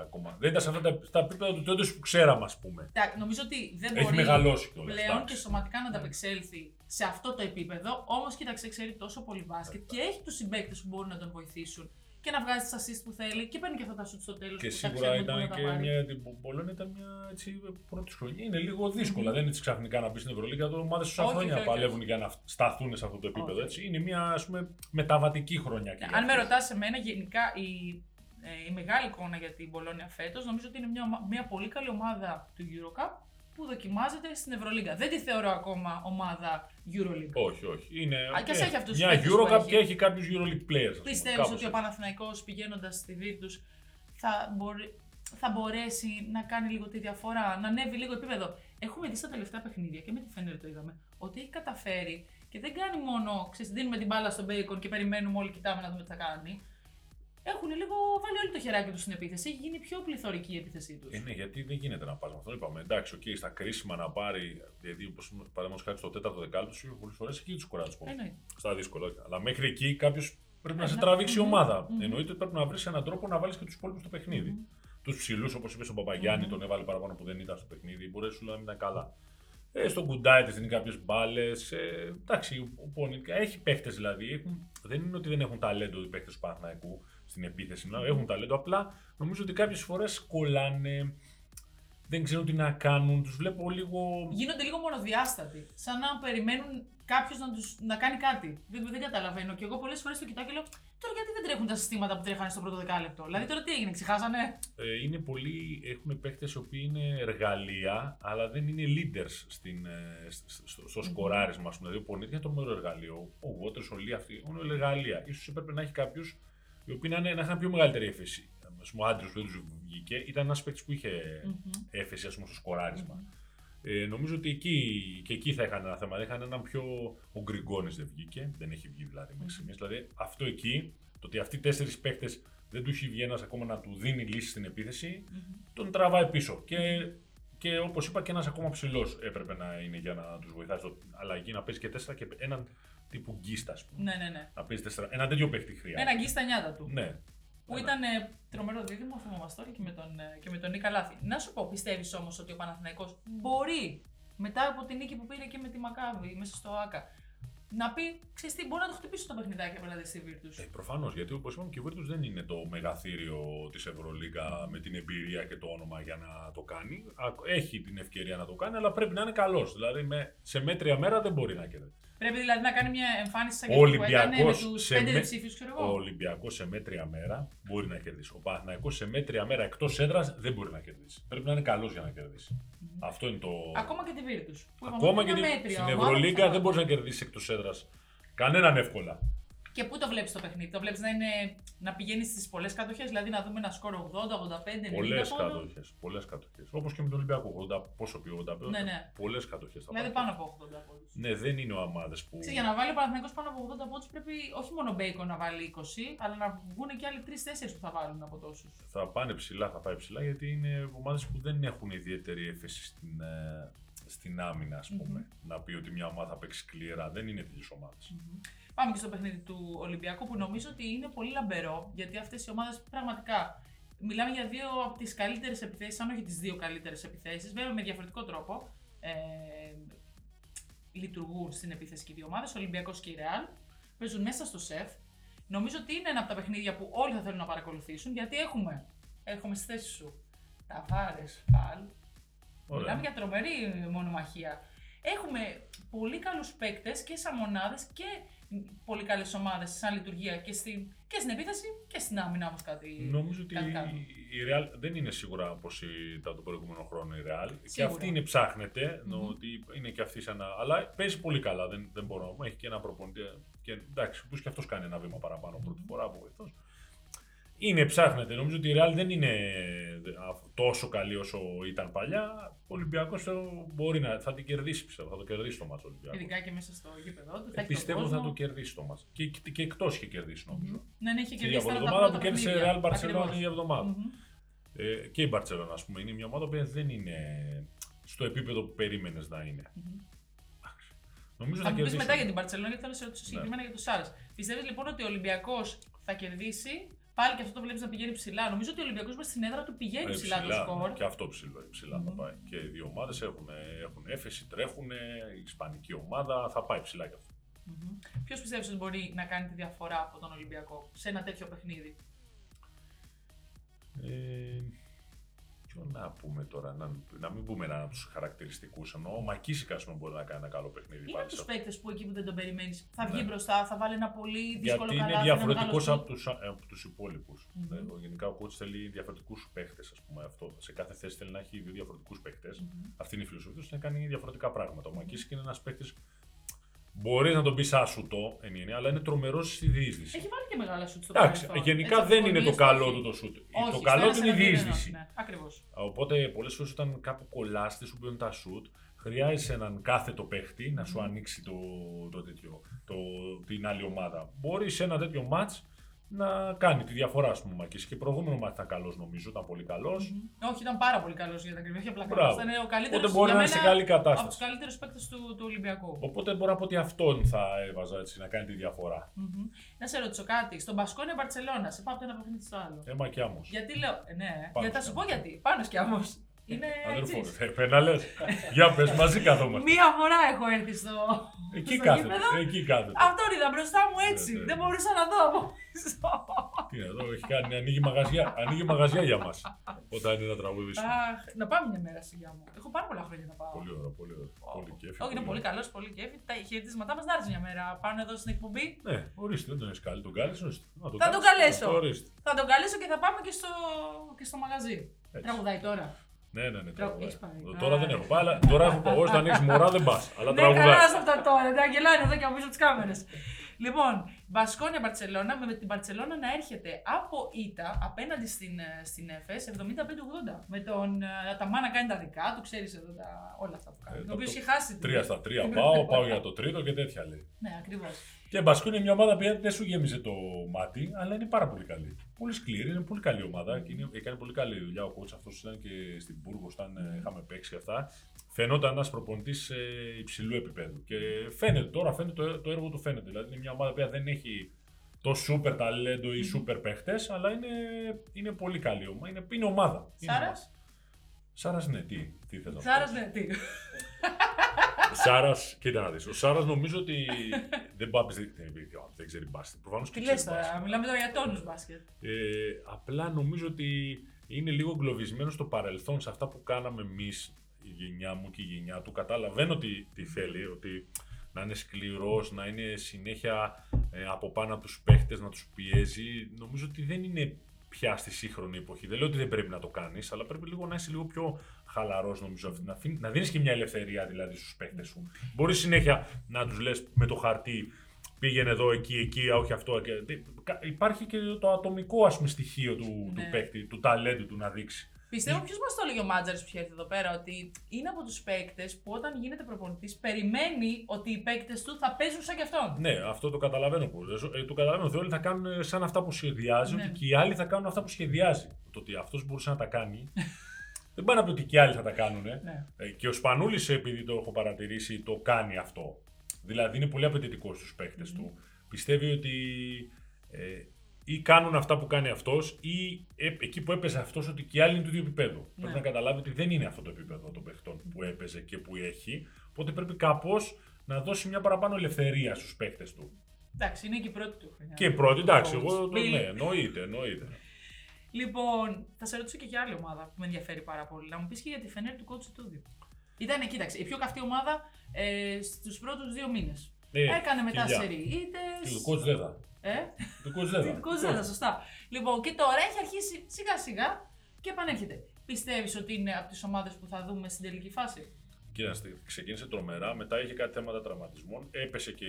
ακόμα. Δεν ήταν σε αυτά τα, στα επίπεδα του Τεόντο που ξέραμε, ας πούμε. Τα, νομίζω ότι δεν έχει μπορεί μεγαλώσει πλέον και σωματικά να ανταπεξέλθει σε αυτό το επίπεδο. Όμως κοίταξε, ξέρει τόσο πολύ μπάσκετ και έχει τους συμπαίκτες που μπορούν να τον βοηθήσουν και να βγάζει τις assist που θέλει και παίρνει και αυτά τα σουτ στο τέλος. Και σίγουρα ήταν και μια. Την Πολώνια ήταν μια έτσι, πρώτη χρονιά. Είναι λίγο δύσκολα. Mm-hmm. Δεν είναι έτσι ξαφνικά να μπει στην Ευρωλίγα. Το ομάδες τόσα χρόνια όχι, παλεύουν όχι. για να σταθούν σε αυτό το επίπεδο. Έτσι. Είναι μια ας πούμε, μεταβατική χρονιά. Και Αν με ρωτάς εμένα, γενικά η, ε, η μεγάλη εικόνα για την Πολώνια φέτος νομίζω ότι είναι μια, μια πολύ καλή ομάδα του Eurocup που δοκιμάζεται στην Ευρωλίγκα. Δεν τη θεωρώ ακόμα ομάδα EuroLeague. Όχι, όχι. Είναι Α, και έχει αυτούς μια EuroCup και έχει κάποιους EuroLeague players. Πιστεύεις ότι ο Παναθηναϊκός πηγαίνοντας στη Virtus θα, μπορεί, θα μπορέσει να κάνει λίγο τη διαφορά, να ανέβει λίγο επίπεδο; Έχουμε δει στα τελευταία παιχνίδια και με τη Φέντερ το είδαμε ότι έχει καταφέρει και δεν κάνει μόνο ξέρεις, δίνουμε την μπάλα στον Bacon και περιμένουμε όλοι κοιτάμε να δούμε τι θα κάνει έχουν λίγο βάλει όλο το χεράκι τους στην επίθεση. Έχει γίνει πιο πληθωρική η επίθεσή τους. Ε, ναι, γιατί δεν γίνεται να πας με αυτό. Είπαμε εντάξει, okay, στα κρίσιμα να πάρει. Δηλαδή, όπως παραδείγματος χάρη στο τέταρτο δεκάλεπτο, σου πολλές φορές εκεί τους κουράζει πολύ. Στα δύσκολα. Αλλά μέχρι εκεί κάποιος πρέπει να σε τραβήξει η ομάδα. Mm-hmm. Εννοείται πρέπει να βρεις έναν τρόπο να βάλεις και τους υπόλοιπους στο παιχνίδι. Mm-hmm. Τους ψηλούς, όπως είπες στον Παπαγιάννη, mm-hmm. τον έβαλε παραπάνω που δεν ήταν στο παιχνίδι. Μπορεί να σου να ήταν καλά. Ε, στον Κουντάι τη δίνει κάποιες μπάλες. Ε, εντάξει, ο έχει παίχτε δηλαδή. Έχουν, δεν είναι ότι δεν έχουν ταλέντο οι παίχτε του Παναθναϊκού στην επίθεση. Να έχουν ταλέντο. Απλά νομίζω ότι κάποιες φορές κολλάνε. Δεν ξέρουν τι να κάνουν. Τους βλέπω λίγο. Γίνονται λίγο μονοδιάστατοι. Σαν να περιμένουν κάποιος να, τους, να κάνει κάτι. Δεν, δεν καταλαβαίνω. Και εγώ πολλές φορές το κοιτάω και λέω Τώρα γιατί δεν τρέχουν τα συστήματα που τρέχανε στο πρώτο δεκάλεπτο; Δηλαδή τώρα τι έγινε, ξεχάσανε; Ε, είναι πολλοί, έχουν παίχτε οι οποίοι είναι εργαλεία, αλλά δεν είναι leaders στην, ε, στο, στο σκοράρισμα. Δηλαδή ο Πονίτη είναι το μέρο εργαλείο. Ο Βότερ, ο Λί, αυτοί είναι εργαλεία. σω έπρεπε να έχει κάποιου οι οποίοι να, να είχαν πιο μεγαλύτερη έφεση. Α πούμε, ο Άντριο που δεν τους βγήκε ήταν ένας παίκτης που είχε mm-hmm. έφεση ας πούμε, στο σκοράρισμα. Mm-hmm. Ε, νομίζω ότι εκεί, και εκεί θα είχαν ένα θέμα. Είχαν έναν πιο. Ο Γκριγκόνης δεν βγήκε, δεν έχει βγει δηλαδή μέχρι στιγμής. Δηλαδή αυτό εκεί, το ότι αυτοί οι τέσσερις παίκτες δεν τους έχει βγει ένας ακόμα να του δίνει λύση στην επίθεση, mm-hmm. τον τραβάει πίσω. Και, και όπως είπα, και ένας ακόμα ψηλός έπρεπε να είναι για να τους βοηθάει στο αλλαγή, να παίζει και τέσσερα και έναν τύπου γκίστα, ας πούμε. Ναι, ναι, ναι. Να παίζει τέσσερα. Ένα τέτοιο παίχτη χρειάζεται. Ένα γκίστα νιάτα του. Ναι. Που ήταν ε, τρομερό δίδυμο, θυμόμαστε όλοι και με τον, ε, και με τον Νίκα Λάθη. Να σου πω, πιστεύεις όμως ότι ο Παναθηναϊκός μπορεί μετά από την νίκη που πήρε και με τη Μακάβη μέσα στο ΑΚΑ να πει, ξέρεις τι, μπορεί να το χτυπήσει το παιχνιδάκι απέναντι στη Βίρτου. Ε, Προφανώς, γιατί όπως είπαμε και η Βίρτου δεν είναι το μεγαθύριο της Ευρωλίγα με την εμπειρία και το όνομα για να το κάνει. Έχει την ευκαιρία να το κάνει, αλλά πρέπει να είναι καλός. Δηλαδή με, σε μέτρια μέρα δεν μπορεί να κερδίσει. Πρέπει δηλαδή να κάνει μια εμφάνιση σαν και που έκανε με τους πέντε ψήφιου, ξέρω εγώ. Ο Ολυμπιακός σε μέτρια μέρα μπορεί να κερδίσει. Ο Παναθυναϊκό σε μέτρια μέρα εκτός έδρας δεν μπορεί να κερδίσει. Πρέπει να είναι καλός για να κερδίσει. Mm. Αυτό είναι το. Ακόμα και τη Βίρτου. Ακόμα και τη... στην Ευρωλίγκα δεν μπορείς να κερδίσεις εκτός έδρας. Κανέναν εύκολα. Και πού το βλέπεις το παιχνίδι, Το βλέπεις να, είναι, να πηγαίνει στις πολλές κατοχές, δηλαδή να δούμε ένα σκόρο 80, 85, 90. Πολλές κατοχές. Πολλές κατοχές. Όπως και με τον Ολυμπιακό. 80, πόσο πιο 85. Ναι, ναι. Πολλές κατοχές. Δηλαδή πάνω από 80 πόντους. Ναι, δεν είναι ο αμάδε που. Ξέρεις, για να βάλει ο Παναθυνακό πάνω από 80 πόντους πρέπει όχι μόνο Μπέικον να βάλει 20, αλλά να βγουν και άλλοι 3-4 που θα βάλουν από τόσους. Θα πάνε ψηλά, θα πάει ψηλά γιατί είναι ομάδες που δεν έχουν ιδιαίτερη έφεση στην, ε, στην άμυνα, ας πούμε. Mm-hmm. Να πει ότι μια ομάδα θα παίξει σκληρά. Δεν είναι τέτοιες ομάδες. Mm-hmm. Πάμε και στο παιχνίδι του Ολυμπιακού που νομίζω ότι είναι πολύ λαμπερό γιατί αυτές οι ομάδες πραγματικά. Μιλάμε για δύο από τις καλύτερες επιθέσεις, αν όχι τις δύο καλύτερες επιθέσεις, βέβαια με διαφορετικό τρόπο. Ε, λειτουργούν στην επίθεση και οι δύο ομάδες, ο Ολυμπιακός και η Ρεάλ. Παίζουν μέσα στο σεφ. Νομίζω ότι είναι ένα από τα παιχνίδια που όλοι θα θέλουν να παρακολουθήσουν γιατί έχουμε, έχουμε στη θέση σου Ταβάρες, Φαλ. Μιλάμε για τρομερή μονομαχία. Έχουμε πολύ καλούς παίκτες και σαν μονάδες και πολύ καλές ομάδες σαν λειτουργία και στην, και στην επίθεση και στην άμυνα όμως κάτι. Νομίζω ότι η Real δεν είναι σίγουρα όπως ήταν το προηγούμενο χρόνο η Real. Και αυτή είναι ψάχνεται, mm-hmm. ότι είναι και αυτή σαν Αλλά παίζει πολύ καλά, δεν, δεν μπορώ. Έχει και ένα προπονητή. Και εντάξει, που και αυτός κάνει ένα βήμα παραπάνω πρώτη φορά από βοηθό. Είναι, ψάχνεται. Νομίζω ότι η Real δεν είναι τόσο καλή όσο ήταν παλιά. Ο Ολυμπιακός μπορεί να θα την κερδίσει, πιστεύω. Θα το κερδίσει το μάτσο Ολυμπιακός. Ειδικά και μέσα στο γήπεδο του. Ε, πιστεύω θα το κερδίσει το μάτσο. Και, και, και εκτός είχε κερδίσει νομίζω. Mm-hmm. Ναι, ναι, είχε κερδίσει. Την εβδομάδα που κέρδισε η Real Barcelona η εβδομάδα. Mm-hmm. Ε, και η Barcelona, ας πούμε, είναι μια ομάδα που δεν είναι στο επίπεδο που περίμενες να είναι. Mm-hmm. Νομίζω θα, θα πεις μετά για την Barcelona, γιατί θέλω να σε ρωτήσω ναι. συγκεκριμένα για το Σάρα. Πιστεύεις λοιπόν ότι ο Ολυμπιακός θα κερδίσει Πάλι και αυτό το βλέπεις να πηγαίνει ψηλά. Νομίζω ότι ο Ολυμπιακός με στην έδρα του πηγαίνει ε, ψηλά, ψηλά, το σκορ. Και αυτό ψηλά, ψηλά mm-hmm. θα πάει. Και οι δύο ομάδες έχουν, έχουν έφεση, τρέχουν. Η Ισπανική ομάδα θα πάει ψηλά κι αυτό. Mm-hmm. Ποιος πιστεύεις ότι μπορεί να κάνει τη διαφορά από τον Ολυμπιακό σε ένα τέτοιο παιχνίδι; Ε, Ποιο να πούμε τώρα, να, να μην πούμε έναν από τους χαρακτηριστικούς. Εννοώ, ο Μακίσικα μπορεί να κάνει ένα καλό παιχνίδι. Είναι από τους παίκτες που εκεί που δεν τον περιμένεις θα βγει ναι. μπροστά, θα βάλει ένα πολύ δύσκολο Γιατί είναι διαφορετικός από τους τους υπόλοιπους. Mm-hmm. Γενικά ο coach θέλει διαφορετικούς παίκτες, ας πούμε αυτό. Σε κάθε θέση θέλει να έχει δύο διαφορετικούς παίκτες. Mm-hmm. Αυτή είναι η φιλοσοφία τους, να κάνει διαφορετικά πράγματα. Ο Μακίσικα είναι ένας παίκτης Μπορείς να τον πεις άσουτο εν είναι, αλλά είναι τρομερός στη διείσδυση. Έχει βάλει και μεγάλα σουτ στο Εντάξει, γενικά Έτσι, δεν είναι το καλό του το σουτ. Το καλό του είναι η διείσδυση. Ναι, Ακριβώς. Οπότε πολλές φορές όταν κάπου κολλάστε σου παίρνουν τα σουτ, χρειάζεσαι έναν κάθετο παίχτη να σου ανοίξει το, το, τέτοιο, το, την άλλη ομάδα. Μπορείς σε ένα τέτοιο match να κάνει τη διαφορά, ας πούμε. Και και προηγούμενο μάτι ήταν καλός, νομίζω, ήταν πολύ καλός. Mm-hmm. Όχι, ήταν πάρα πολύ καλός για τα κρυβή. Είχε πλακά. Ήταν ο καλύτερος Οπότε μπορεί να είναι σε καλή κατάσταση. Από τους καλύτερους παίκτες του, του Ολυμπιακού. Οπότε μπορώ να πω ότι αυτόν θα έβαζα έτσι να κάνει τη διαφορά. Mm-hmm. Να σε ρωτήσω κάτι. Στον Μπασκόνια Μπαρσελόνα, σε πάω από το ένα παιχνίδι στο άλλο. Έμα και άμμος. Γιατί λέω. Ε, ναι, γιατί θα σου πω γιατί. Πάνω και άμμος. Είναι Αδερφός, πένα λε. Για πες, μαζί καθόμαστε. Μία φορά έχω έρθει στο. Εκεί κάθεται. Εκεί κάθεται. Αυτό είδα μπροστά μου έτσι. Ναι, ναι. Δεν μπορούσα να δω από πίσω. Τι εδώ, έχει κάνει, ανοίγει μαγαζιά, ανοίγει μαγαζιά για μας. Όταν είναι ένα τραγούδι σου. Να πάμε μια μέρα στη μου. Έχω πάρα πολλά χρόνια να πάω. Πολύ ωραία, πολύ ωραία. Πολύ κέφι. Όχι, είναι πολύ καλός, πολύ κέφι. Τα χαιρετίσματά μας να έρθει μια μέρα πάνω εδώ στην εκπομπή. Ναι, ορίστε, δεν τον έχεις καλή. Τον κάλεσε, Θα τον καλέσω. Θα τον καλέσω και θα πάμε και στο μαγαζί. Τραγουδάει τώρα. Ναι, ναι, ναι. Τώρα δεν έχω πάει, αλλά τώρα έχω πάει. Όταν έχει μωρά δεν πας. Αλλά ναι, τραγουδάει. Δεν καλά αυτά τώρα. Τα αγγελάνε εδώ και από πίσω τις κάμερες. Λοιπόν, Μπασκόνια Μπαρσελόνα με την Μπαρσελόνα να έρχεται από ήττα απέναντι στην, ε, στην ΕΦΕΣ 75-80. Με τον ε, Αταμά να κάνει τα δικά του, ξέρεις εδώ τα, όλα αυτά που κάνει. Ε, το οποίος είχε χάσει. Τρία στα τρία πάω, πάω για το τρίτο και τέτοια λέει. Ναι, ακριβώς. Και Μπασκού είναι μια ομάδα που δεν σου γέμιζε το μάτι, αλλά είναι πάρα πολύ καλή. Πολύ σκληρή, είναι πολύ καλή ομάδα και είναι, έκανε πολύ καλή δουλειά. Ο κότσο αυτός ήταν και στην Πούργο όταν mm. είχαμε παίξει αυτά. Φαινόταν ένας προπονητής ε, υψηλού επίπεδου. Και φαίνεται τώρα, φαίνεται το, το έργο του φαίνεται. Δηλαδή είναι μια ομάδα που δεν έχει το σούπερ ταλέντο ή σούπερ παίχτες, αλλά είναι, είναι πολύ καλή ομάδα. Είναι, είναι ομάδα. Σάρας; Σάρας, ναι, τι, τι θες να πει. Σάρας, ναι, τι. Σάρας, κοίτα να δεις. Ο Σάρας νομίζω ότι δεν πάει δεν ξέρει μπάσκετ. Προφανώς και ξέρει. τώρα, μιλάμε τώρα για τόνους μπάσκετ. Ε, απλά νομίζω ότι είναι λίγο εγκλωβισμένο στο παρελθόν σε αυτά που κάναμε εμείς, η γενιά μου και η γενιά του. Καταλαβαίνω τι, τι θέλει, ότι να είναι σκληρός, να είναι συνέχεια ε, από πάνω από τους παίχτες, να τους πιέζει. Νομίζω ότι δεν είναι πια στη σύγχρονη εποχή. Δεν λέω ότι δεν πρέπει να το κάνεις, αλλά πρέπει λίγο να είσαι λίγο πιο χαλαρός, νομίζω. Να, να δίνεις και μια ελευθερία δηλαδή στους παίχτες σου. Μπορείς συνέχεια να τους λες με το χαρτί πήγαινε εδώ, εκεί, εκεί, όχι αυτό. Υπάρχει και το ατομικό ας πούμε, στοιχείο του, ναι. του παίκτη, του ταλέντου του να δείξει. Πιστεύω ποιος μας το έλεγε ο Μάτζαρ που έρθει εδώ πέρα, ότι είναι από τους παίκτες που όταν γίνεται προπονητής περιμένει ότι οι παίκτες του θα παίζουν σαν κι αυτόν. Ναι, αυτό το καταλαβαίνω. Που, ε, το καταλαβαίνω ότι όλοι θα κάνουν σαν αυτά που σχεδιάζει, ναι. ότι και οι άλλοι θα κάνουν αυτά που σχεδιάζει. Το ότι αυτός μπορούσε να τα κάνει. (laughs) δεν πάει να πει ότι και οι άλλοι θα τα κάνουν. Ναι. Ε, και ο Σπανούλης, επειδή το έχω παρατηρήσει, το κάνει αυτό. Δηλαδή είναι πολύ απαιτητικός στους παίκτες mm. του. Πιστεύει ότι ε, ή κάνουν αυτά που κάνει αυτός, ή ε, εκεί που έπαιζε αυτός, ότι και οι άλλοι είναι του ίδιου επίπεδου. Ναι. Πρέπει να καταλάβει ότι δεν είναι αυτό το επίπεδο των παιχτών που έπαιζε και που έχει. Οπότε πρέπει κάπως να δώσει μια παραπάνω ελευθερία στους παίχτες του. Εντάξει, είναι και η πρώτη του χρονιά. Και η πρώτη, εντάξει, εγώ το ναι, εννοείται, εννοείται. Λοιπόν, θα σε ρωτήσω και για άλλη ομάδα που με ενδιαφέρει πάρα πολύ. Να μου πεις και για τη Φενέρ του κότσου του Ήταν, κοίταξε, η πιο καυτή ομάδα ε, στους πρώτους δύο μήνες. Ε, Έκανε μετά σερή είτε. Του κότσου δεν θα. Ε; Του Κοζέδα. Κοζέδα, σωστά. Λοιπόν, και τώρα έχει αρχίσει σιγά σιγά και επανέρχεται. Πιστεύεις ότι είναι από τις ομάδες που θα δούμε στην τελική φάση; Κοίταξε, ξεκίνησε τρομερά, μετά είχε κάτι θέματα τραυματισμών, έπεσε και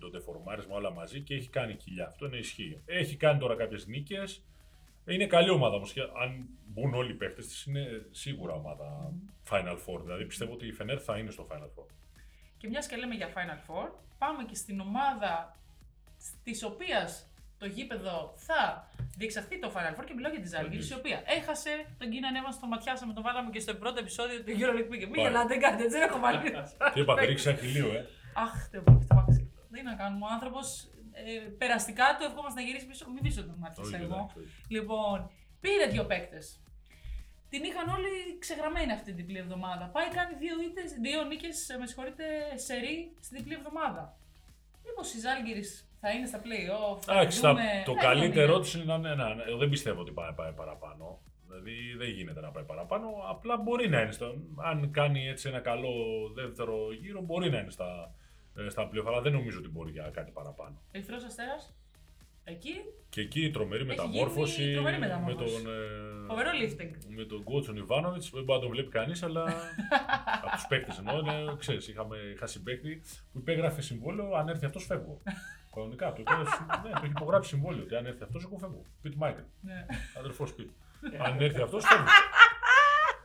το τεφορμάρισμα όλα μαζί και έχει κάνει κοιλιά. Αυτό είναι ισχύει. Έχει κάνει τώρα κάποιες νίκες. Είναι καλή ομάδα όμως. Αν μπουν όλοι οι παίχτε της, είναι σίγουρα ομάδα Final Four. Δηλαδή πιστεύω ότι η Φενέρ θα είναι στο Final Four. Και μιας και λέμε για Final Four, πάμε και στην ομάδα της οποίας το γήπεδο θα διεξαχθεί το Final Four και μιλάω για τη Ζάλγκη, η οποία έχασε τον Κίνα Νέβαν στο ματιάσαμε, τον βάλαμε και στο πρώτο επεισόδιο του EuroLeague Weekend. Μην γελάτε, κάντε έτσι, δεν έχω βάλει. (laughs) Τι είπα, ρίξει αχυλίο, ε. Αχ, δεν μπορεί να Δεν είναι να κάνουμε. Ο άνθρωπος ε, περαστικά του ευχόμαστε να γυρίσει πίσω. Μην πίσω τον μάτια εγώ. Λοιπόν, πήρε δύο παίκτες. Την είχαν όλοι ξεγραμμένη αυτή την διπλή εβδομάδα. Πάει κάνει δύο, ήτες, δύο νίκες, με συγχωρείτε, σερή στην διπλή εβδομάδα. Μήπως η Ζάλγκυρη θα είναι στα play-off. Εντάξει, το καλύτερό τη είναι να είναι. Ναι, εγώ δεν πιστεύω ότι πάει, πάει παραπάνω. Δηλαδή δεν γίνεται να πάει παραπάνω. Απλά μπορεί να είναι. Στο, αν κάνει έτσι ένα καλό δεύτερο γύρο, μπορεί να είναι στα, ε, στα play-off. Αλλά δεν νομίζω ότι μπορεί για κάτι παραπάνω. Ερυθρός Αστέρας. Εκεί. Και εκεί η τρομερή μεταμόρφωση. Τρομερή μεταμόρφωση. Με τον, ε, Φοβερό lifting. Με τον Κότσον Ιβάνοβιτς. Δεν μπορεί να τον βλέπει κανείς, αλλά. (laughs) από τους παίκτες εννοώ. Ναι, ξέρεις, είχαμε, είχα συμπαίκτη που υπέγραφε συμβόλαιο. Αν έρθει αυτός, φεύγω. Κανονικά. Το, ναι, το έχει υπογράψει συμβόλαιο. Ότι αν έρθει αυτός, εγώ φεύγω. Πιτ Μάικλ. Ναι. Αδερφός Πιτ. αν έρθει αυτός, φεύγω.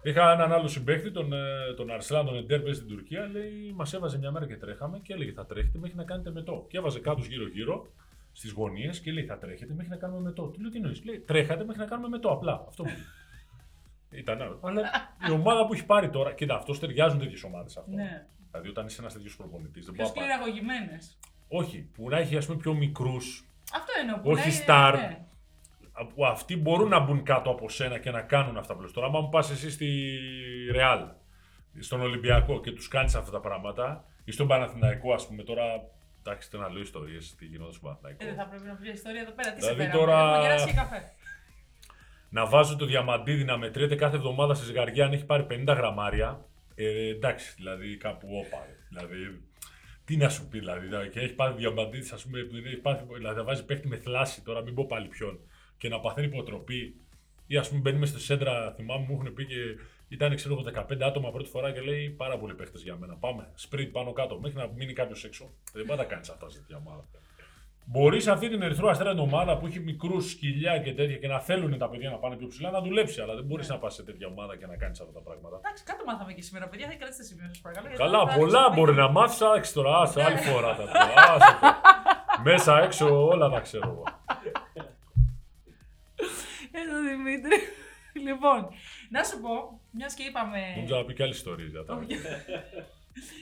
Είχα έναν άλλο συμπαίκτη, τον, ε, τον Αρσλάν, τον Εντέρμπε στην Τουρκία. Λέει, μας έβαζε μια μέρα και τρέχαμε και έλεγε θα τρέχετε μέχρι να κάνετε μετό. Και έβαζε κάτω γύρω-γύρω στις γωνίες και λέει: Θα τρέχετε μέχρι να κάνουμε μετό. Του λέω: Τι νοεί, λέει: Τρέχατε μέχρι να κάνουμε μετό. Απλά. Αυτό μου Ήταν άλλο. Αλλά η ομάδα που έχει πάρει τώρα. Κοίτα, αυτός ταιριάζουν τέτοιες ομάδες αυτό. Ναι. Δηλαδή όταν είσαι ένας τέτοιος προπονητής. Πιο σκληραγωγημένες. Όχι, που να έχει ας πούμε πιο μικρούς. Αυτό εννοώ. Όχι star. Ναι. Που αυτοί μπορούν να μπουν κάτω από σένα και να κάνουν αυτά που λες. Τώρα, άμα μου πας εσύ στη Ρεάλ, στον Ολυμπιακό και τους κάνεις αυτά τα πράγματα, ή στον Παναθηναϊκό, ας πούμε, τώρα Εντάξει, θέλω να λέω ιστορίε τι γινόταν στο Παναθηναϊκό. Ε, δεν θα πρέπει να πει ιστορία εδώ πέρα. Τι δηλαδή, σε τώρα... Έχουμε γεράσει καφέ. (laughs) Να βάζω το διαμαντίδι να μετριέται κάθε εβδομάδα σε ζυγαριά αν έχει πάρει 50 γραμμάρια. Ε, εντάξει, δηλαδή κάπου όπα. Δηλαδή, τι να σου πει, δηλαδή. Και έχει πάρει διαμαντίδι, ας πούμε, έχει πάρει, δηλαδή να βάζει παίχτη με θλάση τώρα, μην πω πάλι ποιον. Και να παθαίνει υποτροπή. Ή ας πούμε μπαίνει στο σέντρα, θυμάμαι μου έχουν πει και ήταν ξέρω 15 άτομα πρώτη φορά και λέει πάρα πολλοί παίχτες για μένα. Πάμε, σπριτ πάνω κάτω, μέχρι να μείνει κάποιος έξω. Δεν πάει να κάνεις αυτά σε τέτοια ομάδα. Μπορείς αυτή την ερυθρό αστέρα ομάδα που έχει μικρούς σκυλιά και τέτοια και να θέλουν τα παιδιά να πάνε πιο ψηλά να δουλέψει. Αλλά δεν μπορείς να πας σε τέτοια ομάδα και να κάνεις αυτά τα πράγματα. Εντάξει, κάτω μάθαμε και σήμερα, παιδιά. Θα κρατήσετε σημείο, σας παρακαλώ. Καλά, πολλά μπορεί να μάθεις. Άξι τώρα, άσε άλλη φορά θα πω. Μέσα έξω όλα τα ξέρω εγώ. Εδώ Δημήτρη. Λοιπόν, να σου πω, μιας και είπαμε. Νομίζω να πει και άλλες ιστορίες για τα.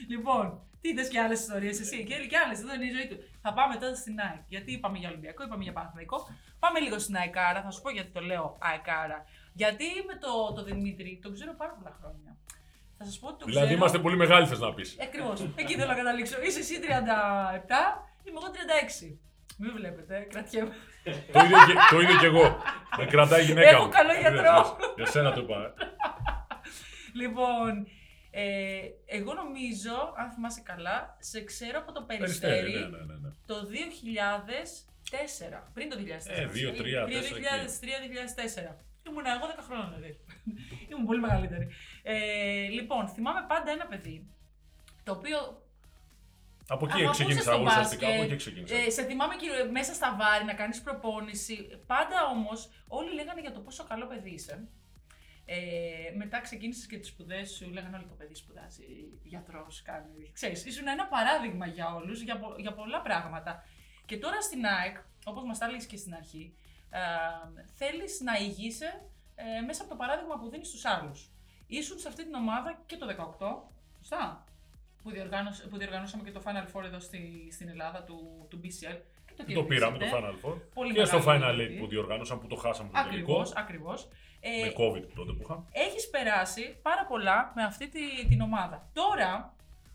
λοιπόν, τι θες και άλλες ιστορίες εσύ, και, και άλλες, εδώ είναι η ζωή του. Θα πάμε τώρα στην ΑΕΚ. Γιατί είπαμε για Ολυμπιακό, είπαμε για Παναθηναϊκό. Πάμε λίγο στην ΑΕΚΑΡΑ, θα σου πω γιατί το λέω ΑΕΚΑΡΑ. Γιατί με το, το Δημήτρη τον ξέρω πάρα πολλά χρόνια. Θα σας πω ότι το Δηλαδή ξέρω... είμαστε πολύ μεγάλοι, θες να πεις. Ακριβώς. Εκεί θέλω να καταλήξω. Είσαι εσύ 37, είμαι εγώ 36. Μην βλέπετε, κρατιέμαι. το, ίδιο και, το ίδιο και εγώ. Με κρατάει η γυναίκα Έχω καλό γιατρό. Για σένα το είπα. Λοιπόν, ε, εγώ νομίζω, αν θυμάσαι καλά, σε ξέρω από το Περιστέρι ναι, ναι, ναι, ναι. το 2004. Πριν το 2004. Ε, 2, 3, 4. 2003-2004. Ήμουν εγώ 10 χρόνια, δηλαδή. (laughs) Ήμουν πολύ μεγαλύτερη. Ε, λοιπόν, θυμάμαι πάντα ένα παιδί το οποίο από εκεί ξεκίνησα εγώ ουσιαστικά. Από εκεί ξεκίνησα. Ε, σε θυμάμαι και μέσα στα βάρη να κάνεις προπόνηση. Πάντα όμως όλοι λέγανε για το πόσο καλό παιδί είσαι. Ε, μετά ξεκίνησες και τις σπουδές σου, λέγανε όλοι το παιδί σπουδάζει, γιατρός, κάνει. Ξέρεις, ήσουν ένα παράδειγμα για όλους, για, για πολλά πράγματα. Και τώρα στην ΑΕΚ, όπως μας τα έλεγες και στην αρχή, ε, θέλεις να ηγείσαι ε, μέσα από το παράδειγμα που δίνεις στους άλλους. Ήσουν σε αυτή την ομάδα και το 18, σωστά που, που διοργανώσαμε και το Final Four εδώ στη, στην Ελλάδα του, του BCL. Και το, το πήραμε το Final Four. Πολύ και στο Final Eight που διοργάνωσαν που το χάσαμε το Ακριβώς, ακριβώς. Ε, με COVID τότε που είχα. Έχεις περάσει πάρα πολλά με αυτή τη, την ομάδα. Τώρα,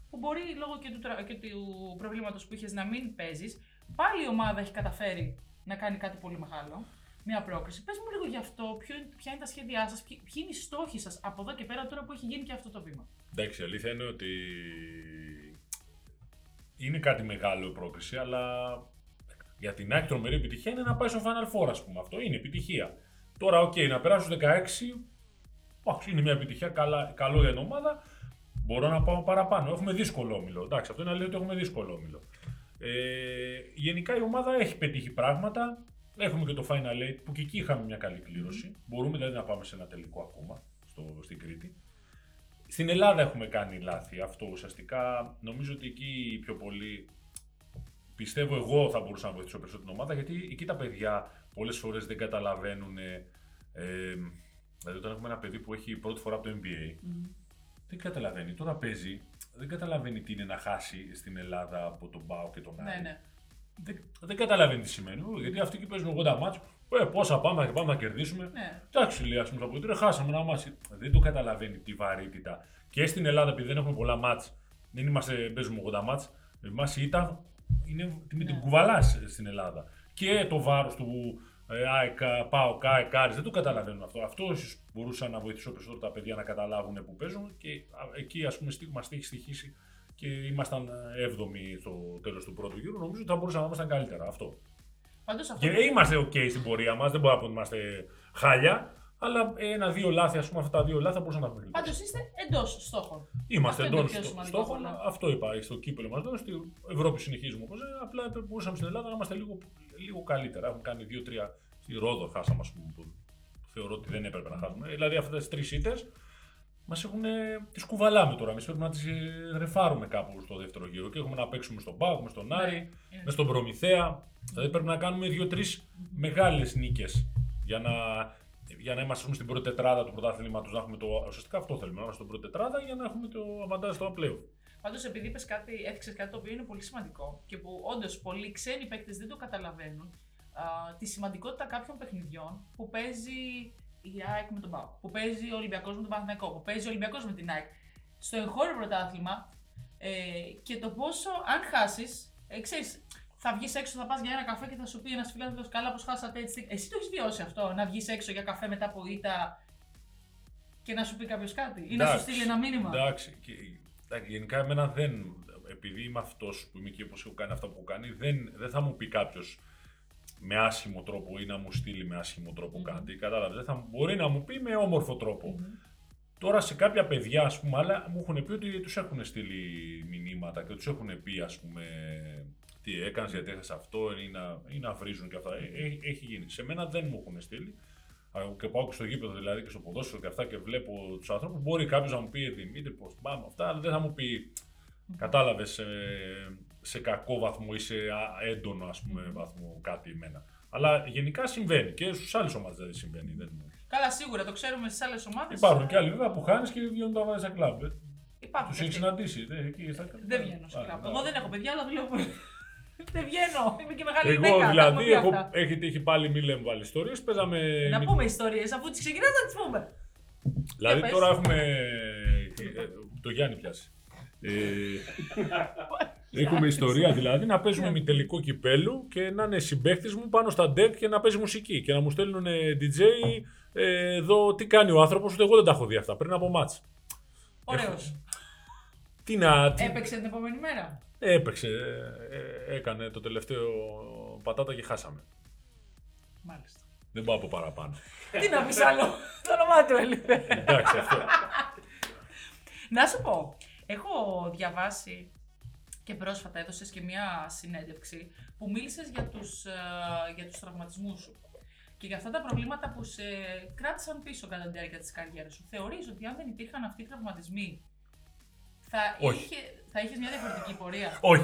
που μπορεί λόγω και του, και του προβλήματος που είχες να μην παίζεις, πάλι η ομάδα έχει καταφέρει να κάνει κάτι πολύ μεγάλο. Μια πρόκριση. Πες μου λίγο γι' αυτό, ποιο, ποια είναι τα σχέδιά σας, ποιοι είναι οι στόχοι σας από εδώ και πέρα τώρα που έχει γίνει και αυτό το βήμα; Εντάξει, η αλήθεια είναι ότι είναι κάτι μεγάλο η πρόκληση, αλλά για την ΑΕΚ τρομερή επιτυχία είναι να πάει στο Final Four, ας πούμε. Αυτό είναι επιτυχία. Τώρα, OK, okay, να περάσω 16, είναι μια επιτυχία, καλά, καλό για την ομάδα. Μπορώ να πάω παραπάνω. Έχουμε δύσκολο όμιλο. Εντάξει, αυτό είναι αλήθεια ότι έχουμε δύσκολο όμιλο. Ε, γενικά η ομάδα έχει πετύχει πράγματα. Έχουμε και το Final Eight που και εκεί είχαμε μια καλή κλήρωση. Μπορούμε δηλαδή να πάμε σε ένα τελικό ακόμα στο, στην Κρήτη. Στην Ελλάδα έχουμε κάνει λάθη. Αυτό ουσιαστικά νομίζω ότι εκεί πιο πολύ πιστεύω εγώ θα μπορούσα να βοηθήσω περισσότερο την ομάδα γιατί εκεί τα παιδιά πολλές φορές δεν καταλαβαίνουν. Ε, δηλαδή, όταν έχουμε ένα παιδί που έχει πρώτη φορά από το NBA, δεν καταλαβαίνει. Τώρα παίζει, δεν καταλαβαίνει τι είναι να χάσει στην Ελλάδα από τον Πάο και τον Άρη. Ναι, ναι. Δεν, δεν καταλαβαίνει τι σημαίνει. Γιατί αυτοί εκεί παίζουν 80 μάτς, ε, πόσα πάμε και πάμε να κερδίσουμε. Ναι. Εντάξει, λέει, ας πούμε, από την χάσαμε ένα μάτς. Δεν το καταλαβαίνει τη βαρύτητα. Και στην Ελλάδα, επειδή δεν έχουμε πολλά μάτς, δεν είμαστε, παίζουμε 80 μάτς, εμάς η ήττα είναι με την Ναι. κουβαλάς στην Ελλάδα. Και το βάρος του ε, ΑΕΚ, ΠΑΟ, ΚΑΕ, ΚΑΡΙΣ, δεν το καταλαβαίνουν αυτό. Αυτό ίσως μπορούσα να βοηθήσω περισσότερο τα παιδιά να καταλάβουν που παίζουν και α, εκεί ας πούμε στί- μας έχει στοιχήσει και ήμασταν 7η στο τέλος του πρώτου γύρου. Νομίζω ότι θα μπορούσαμε να ήμασταν καλύτερα αυτό. Πάντως αυτό. Και είμαστε OK στην πορεία μας, δεν μπορούμε να πούμε ότι είμαστε χάλια, αλλά ένα-δύο λάθη, ας πούμε, αυτά τα δύο λάθη θα μπορούσαμε να πούμε. Πάντως είστε εντός στόχων. Είμαστε Αυτό είναι εντός το πιο στο σημαντικό στόχο. απ' όλα. Αυτό είπα στο κύπελο μας. Στην Ευρώπη συνεχίζουμε όπως Απλά μπορούσαμε στην Ελλάδα να είμαστε λίγο, λίγο καλύτερα. Έχουμε κάνει δύο-τρία. Στη Ρόδο χάσαμε, ας πούμε, που θεωρώ ότι δεν έπρεπε να χάσουμε. Δηλαδή αυτές τις τρεις ήττες μας έχουν. τις κουβαλάμε τώρα. Εμείς πρέπει να τις ρεφάρουμε κάπου στο δεύτερο γύρο. Και έχουμε να παίξουμε στον Πάοκ, με στον Άρη, είναι. με στον Προμηθέα. Δηλαδή πρέπει να κάνουμε δύο-τρεις μεγάλες νίκες για να, για να είμαστε ας πούμε, στην πρώτη τετράδα του πρωτάθληματο. Να έχουμε το. Ουσιαστικά αυτό θέλουμε, να είμαστε στην πρώτη τετράδα για να έχουμε το αβαντάζ στο πλέον. Πάντως, επειδή είπες κάτι, έθιξε κάτι το οποίο είναι πολύ σημαντικό και που όντως πολλοί ξένοι παίκτες δεν το καταλαβαίνουν, α, τη σημαντικότητα κάποιων παιχνιδιών που παίζει η ΑΕΚ με τον ΠΑΟ, που παίζει ο Ολυμπιακός με τον Παναθηναϊκό, που παίζει ο Ολυμπιακός με την ΑΕΚ. Στο εγχώριο πρωτάθλημα ε, και το πόσο, αν χάσεις, ε, ξέρεις, θα βγεις έξω, θα πας για ένα καφέ και θα σου πει ένας φιλάθλο καλά, πώς χάσατε έτσι. Εσύ το έχεις βιώσει αυτό, να βγεις έξω για καφέ μετά από ήττα και να σου πει κάποιος κάτι, ή να σου Εντάξει, στείλει ένα μήνυμα; Εντάξει. Και, εντάξει, γενικά εμένα δεν. Επειδή είμαι αυτός που είμαι εκεί όπως έχω κάνει αυτά που έχω κάνει, δεν, δεν θα μου πει κάποιος με άσχημο τρόπο ή να μου στείλει με άσχημο τρόπο Μμμ. κάτι. Κατάλαβες. Δεν θα, μπορεί να μου πει με όμορφο τρόπο. Μμμ. Τώρα σε κάποια παιδιά, ας πούμε, άλλα μου έχουν πει ότι τους έχουν στείλει μηνύματα και τους έχουν πει, ας πούμε, τι έκανες, γιατί έκανε αυτό, ή να, ή να βρίζουν και αυτά. Ε, Έχει, έχει γίνει. Σε μένα δεν μου έχουν στείλει. Α, Και πάω και στο γήπεδο δηλαδή και στο ποδόσφαιρο και αυτά και βλέπω τους ανθρώπους. Μπορεί κάποιος να μου πει Δημήτρη, πώ πάμε αυτά, αλλά δεν θα μου πει. Κατάλαβες σε, σε κακό βαθμό ή σε α- έντονο ας πούμε, βαθμό κάτι εμένα. Αλλά γενικά συμβαίνει και στους άλλες ομάδες δεν συμβαίνει. Δεν... Καλά, σίγουρα το ξέρουμε στις άλλες ομάδες. Υπάρχουν και άλλοι βέβαια που χάνεις και βγαίνουν τα βάζεις στα κλαμπ. Υπάρχουν. Τους και έχεις αυτοί. συναντήσει. Δεν, εκεί στα... Δεν βγαίνω στο Α, κλαμπ. α, Εγώ δεν έχω παιδιά, αλλά δουλεύω πολύ. Δεν βγαίνω. Είμαι και μεγάλη Εγώ γυναίκα. τα δηλαδή έχουμε πει έχω, αυτά. έχει τύχει πάλι μη λέμε βάλει ιστορίες. Παίζαμε. Να πούμε ιστορίες, αφού τις ξεκινάς να τις πούμε. Δηλαδή Για πες. τώρα έχουμε. ε, Το Γιάννη πιάσει. Ε, (laughs) Έχουμε ιστορία δηλαδή να παίζουμε Ναι. με τελικό κυπέλου και να είναι συμπαίκτη μου πάνω στα deck και να παίζει μουσική και να μου στέλνουν DJ ε, εδώ τι κάνει ο άνθρωπος, ούτε εγώ δεν τα έχω δει αυτά πριν από μάτς. Ωραίος. Τι να. τι- Έπαιξε την επόμενη μέρα; Έπαιξε. ε, ε, έκανε το τελευταίο πατάτα και χάσαμε. Μάλιστα. Δεν πάω από παραπάνω. Τι να πεις άλλο; Το όνομά του έλειπε. Εντάξει, αυτό. Να σου πω, έχω διαβάσει και πρόσφατα έδωσες και μια συνέντευξη που μίλησες για τους, ε, για τους τραυματισμούς σου και για αυτά τα προβλήματα που σε κράτησαν πίσω κατά τη διάρκεια της καριέρας σου. Θεωρείς ότι αν δεν υπήρχαν αυτοί οι τραυματισμοί θα, Όχι. είχε, θα είχες μια διαφορετική πορεία. όχι.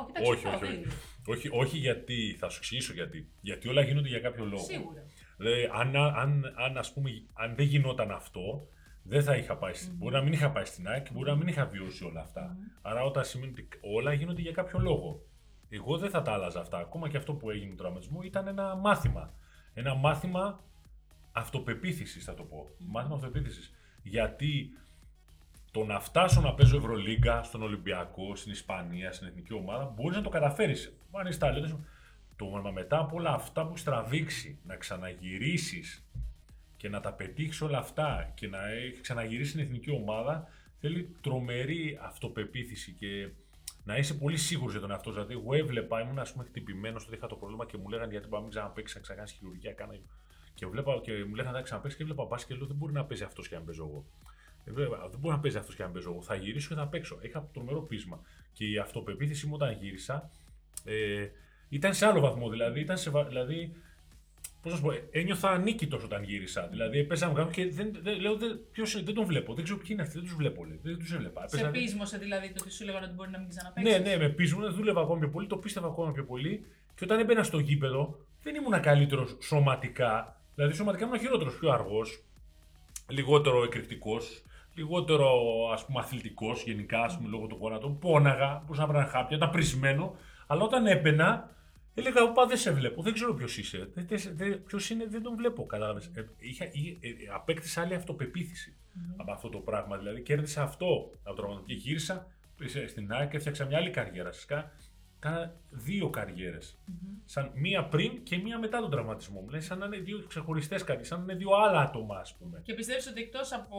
όχι, εντάξει, όχι, αυτό, όχι, δεν- όχι. Όχι γιατί, θα σου εξηγήσω γιατί. Γιατί όλα γίνονται για κάποιο λόγο. Σίγουρα. Δηλαδή, αν, αν, αν, ας πούμε, αν δεν γινόταν αυτό, δεν θα είχα πάει. στην- Μπορεί να μην είχα πάει στην ΑΕΚ, μπορεί να μην είχα βιώσει όλα αυτά. Άρα, όταν σημαίνει ότι όλα γίνονται για κάποιο λόγο. Εγώ δεν θα τα άλλαζα αυτά. Ακόμα και αυτό που έγινε του τραυματισμού ήταν ένα μάθημα. Ένα μάθημα αυτοπεποίθησης, θα το πω. Μάθημα αυτοπεποίθησης. Γιατί το να φτάσω να παίζω Ευρωλίγκα στον Ολυμπιακό, στην Ισπανία, στην εθνική ομάδα, μπορείς να το καταφέρεις. Αν είσαι ταλέντος, το μα μετά από όλα αυτά που έχει τραβήξει, να ξαναγυρίσεις και να τα πετύχεις όλα αυτά και να έχεις ξαναγυρίσει στην εθνική ομάδα, θέλει τρομερή αυτοπεποίθηση και να είσαι πολύ σίγουρος για τον εαυτό σου. Δηλαδή, εγώ έβλεπα, ήμουν ας πούμε χτυπημένος όταν είχα το πρόβλημα και μου λέγανε γιατί πάμε να ξαναπέξεις, να ξανακάνεις χειρουργία. Κάνα... Και, βλέπα, και μου λέγανε να ξαναπέξεις και έβλεπα μπάσκετ και λέω δεν μπορεί να παίζει αυτός και να παίζω εγώ. Ε, βέβαια, δεν μπορεί να παίζει αυτός και να παίζω εγώ. Θα γυρίσω και θα παίξω. Είχα τρομερό πείσμα. Και η αυτοπεποίθηση μου όταν γύρισα ε, ήταν σε άλλο βαθμό. Δηλαδή, ήταν σε, βα- δηλαδή Πώς να σου πω, ε, ένιωθα ανίκητος όταν γύρισα. Δηλαδή, έπαιζα με κάποιον και δεν, δεν, λέω, δεν, ποιος, δεν τον βλέπω. Δεν ξέρω ποιοι είναι αυτοί, δεν τους βλέπω. Λέει. Δεν τους έβλεπα. Σε Έπαιζα- πείσμωσε δηλαδή το ότι σου λέγανε ότι μπορεί να μην ξαναπέξει. ναι, ναι, με πείσμουν, δούλευα ακόμα πιο πολύ, το πίστευα ακόμα πιο πολύ. Και όταν έμπαινα στο γήπεδο, δεν ήμουν καλύτερος σωματικά. Δηλαδή, σωματικά ήμουν χειρότερος, πιο αργός, λιγότερο εκρηκτικός, λιγότερο ας πούμε αθλητικός γενικά, ας πούμε, λόγω των γόνατων. Πόναγα, μπορούσα να βρω χάπια, ήταν πρισμένο. Αλλά όταν έμπαινα, έλεγα: Οπα, δεν σε βλέπω, δεν ξέρω ποιος είσαι. Δεν, δεν, δεν, ποιος είναι, δεν τον βλέπω. Κατάλαβες. Ε, είχα, εί- ε, ε, απέκτησα άλλη αυτοπεποίθηση από αυτό το πράγμα. Δηλαδή, κέρδισα αυτό από το τραυματισμό. Και γύρισα σε- στην ΑΕΚ και έφτιαξα μια άλλη καριέρα. Φυσικά, κάνα δύο καριέρες. Σαν μία πριν και μία μετά τον τραυματισμό μου. Δηλαδή, σαν να είναι δύο ξεχωριστές καριέρες, σαν να είναι δύο άλλα άτομα, ας πούμε. Και πιστεύεις ότι εκτός από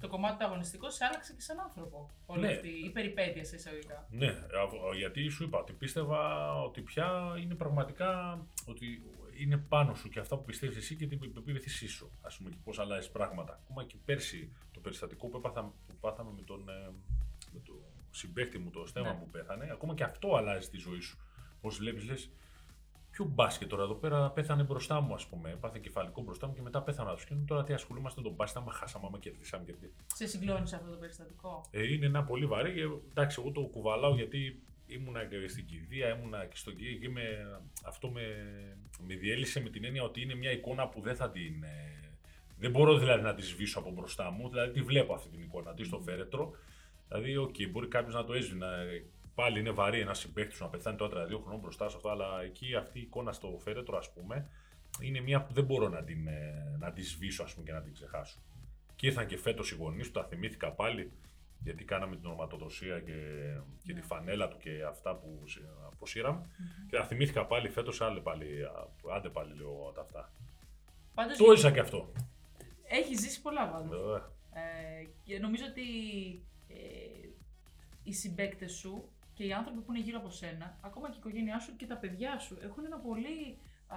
το κομμάτι του αγωνιστικού, σε άλλαξε και σαν άνθρωπο όλη Ναι. αυτή η περιπέτεια σε εισαγωγικά. Ναι, α- γιατί σου είπα ότι πίστευα ότι πια είναι πραγματικά ότι είναι πάνω σου και αυτά που πιστεύεις εσύ και την πεποίθησή σου. Α πούμε και πώς αλλάζεις πράγματα. Ακόμα και πέρσι το περιστατικό που, έπαθα, που πάθαμε με τον ε, με το συμπέχτη μου, το στέμα Ναι. που πέθανε, ακόμα και αυτό αλλάζει τη ζωή σου. Πώς βλέπεις, λες, Ποιο μπάσκετ τώρα εδώ πέρα πέθανε μπροστά μου, ας πούμε. Πάθε κεφαλικό μπροστά μου και μετά πέθανα. Και τώρα τι ασχολούμαστε με τον μπάσκετ, άμα χάσαμε, άμα κερδίσαμε και τι. Σε συγκλώνησε αυτό το περιστατικό; Ε, είναι ένα πολύ βαρύ και εντάξει, εγώ το κουβαλάω γιατί ήμουνα και στην κηδεία, ήμουνα και στον κύριο και με, αυτό με, με διέλυσε με την έννοια ότι είναι μια εικόνα που δεν θα την. ε, δεν μπορώ δηλαδή να τη σβήσω από μπροστά μου, δηλαδή τη βλέπω αυτή την εικόνα, τη στο φέρετρο. Δηλαδή, οκ, μπορεί κάποιος να το έσβηνε. Πάλι είναι βαρύ ένας συμπαίκτης σου να πεθάνει τριάντα δύο χρονών μπροστά σε αυτό, αλλά εκεί αυτή η εικόνα στο φέρετρο, ας πούμε, είναι μια που δεν μπορώ να την, ε, να τη σβήσω ας πούμε, και να την ξεχάσω. Και ήρθαν και φέτος οι γονείς του, τα θυμήθηκα πάλι, γιατί κάναμε την ονοματοδοσία και, και τη Ναι. φανέλα του και αυτά που σ- αποσύραμε. Και τα θυμήθηκα πάλι φέτος, άντε πάλι, α, άντε πάλι λέω τα αυτά. Πάντως, Το έζησα και αυτό. έχει ζήσει πολλά πάντως. Ε, Ε, και νομίζω ότι ε, οι συμπαίκτες σου και οι άνθρωποι που είναι γύρω από σένα, ακόμα και η οικογένειά σου και τα παιδιά σου, έχουν ένα πολύ, α,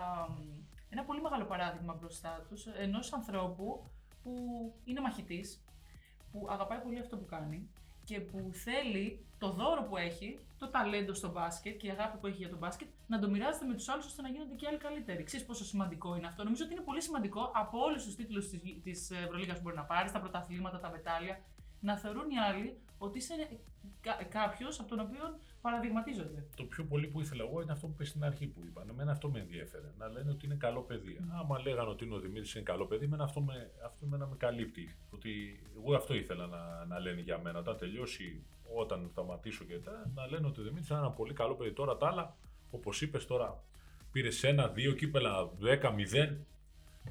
ένα πολύ μεγάλο παράδειγμα μπροστά τους ενός ανθρώπου που είναι μαχητής, που αγαπάει πολύ αυτό που κάνει και που θέλει το δώρο που έχει, το ταλέντο στο μπάσκετ και η αγάπη που έχει για το μπάσκετ, να το μοιράζεται με τους άλλους ώστε να γίνονται και άλλοι καλύτεροι. Ξέρεις πόσο σημαντικό είναι αυτό. Νομίζω ότι είναι πολύ σημαντικό από όλους τους τίτλους της Ευρωλίγας που μπορεί να πάρεις, τα πρωταθλήματα, τα μετάλλια, να θεωρούν οι άλλοι ότι είσαι κάποιος από τον οποίο παραδειγματίζονται. το πιο πολύ που ήθελα εγώ είναι αυτό που είπε στην αρχή που είπαν. Εμένα αυτό με ενδιέφερε. Να λένε ότι είναι καλό παιδί. Άμα λέγανε ότι είναι ο Δημήτρης είναι καλό παιδί, εμένα αυτό με, αυτό εμένα με καλύπτει. Ότι εγώ αυτό ήθελα να, να λένε για μένα. Όταν τελειώσει, όταν σταματήσω και τα, να λένε ότι ο Δημήτρης είναι ένα πολύ καλό παιδί. Τώρα τα άλλα, όπως είπες τώρα, πήρες ένα, δύο κύπελα, 10-0.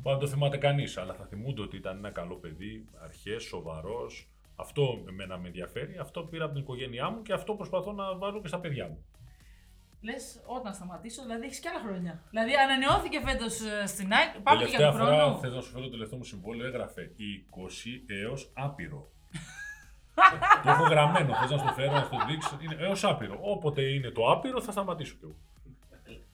Πάντα το θυμάται κανείς, αλλά θα θυμούνται ότι ήταν ένα καλό παιδί, αρχές, σοβαρός. Αυτό εμένα με ενδιαφέρει. Αυτό πήρα από την οικογένειά μου και αυτό προσπαθώ να βάλω και στα παιδιά μου. Λες, όταν σταματήσω, δηλαδή έχεις και άλλα χρόνια. Δηλαδή ανανεώθηκε φέτος στην ΑΕΚ. Πάμε και για Τελευταία τον φορά, χρόνο. θες να σου φέρω το τελευταίο μου συμβόλαιο, έγραφε 20 έως άπειρο. (laughs) το έχω γραμμένο, θες να σου το φέρω, να σου το δείξω. Είναι έως άπειρο. Όποτε είναι το άπειρο, θα σταματήσω κι εγώ.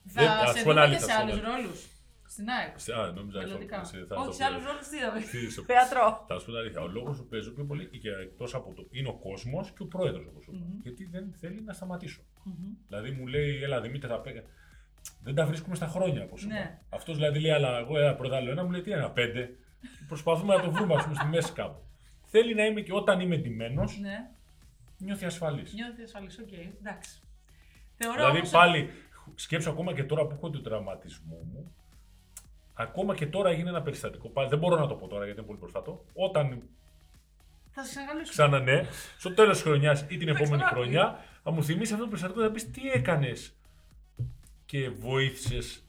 δεν- Θα ας σε πω δούμε ένα και σε αλήθεια, άλλους αυτό, ρόλους. Στην ΑΕΚ. Σε- Α, νόμιζα ότι Μελλοντικά. σε- θα Όχι, το σε άλλους πω. ρόλους τι είδαμε. Τι σε- Θέατρο. Θα σου πω την αλήθεια. Ο λόγος που παίζω πιο πολύ και εκτός από το. είναι ο κόσμος και ο πρόεδρος, όπως σου είπα. Μμμ. Γιατί δεν θέλει να σταματήσω. Μμμ. Δηλαδή μου λέει, Έλα Δημήτρη, θα πέ... Δεν τα βρίσκουμε στα χρόνια, όπως είπα. Ναι. Αυτός δηλαδή λέει, Αλλά εγώ ένα πρώτα άλλο ένα, μου λέει τι ένα πέντε. Προσπαθούμε να το βρούμε, ας πούμε, στη μέση κάπου. Θέλει να είμαι και όταν είμαι ντυμένος, Ναι, νιώθει ασφαλής. νιώθει ασφαλής. Οκ, εντάξει. Θεωρώ Δηλαδή όμως πάλι σκέψου ακόμα και τώρα που έχω τον τραυματισμό μου, ακόμα και τώρα έγινε ένα περιστατικό. Πάλι δεν μπορώ να το πω τώρα γιατί είναι πολύ πρόσφατο. Όταν Θα σε ξανακαλέσω. ξανά ναι, στο τέλος της χρονιάς ή την επόμενη ξανά. χρονιά, θα μου θυμίσει αυτό το περιστατικό θα πεις τι έκανες; Και βοήθησες,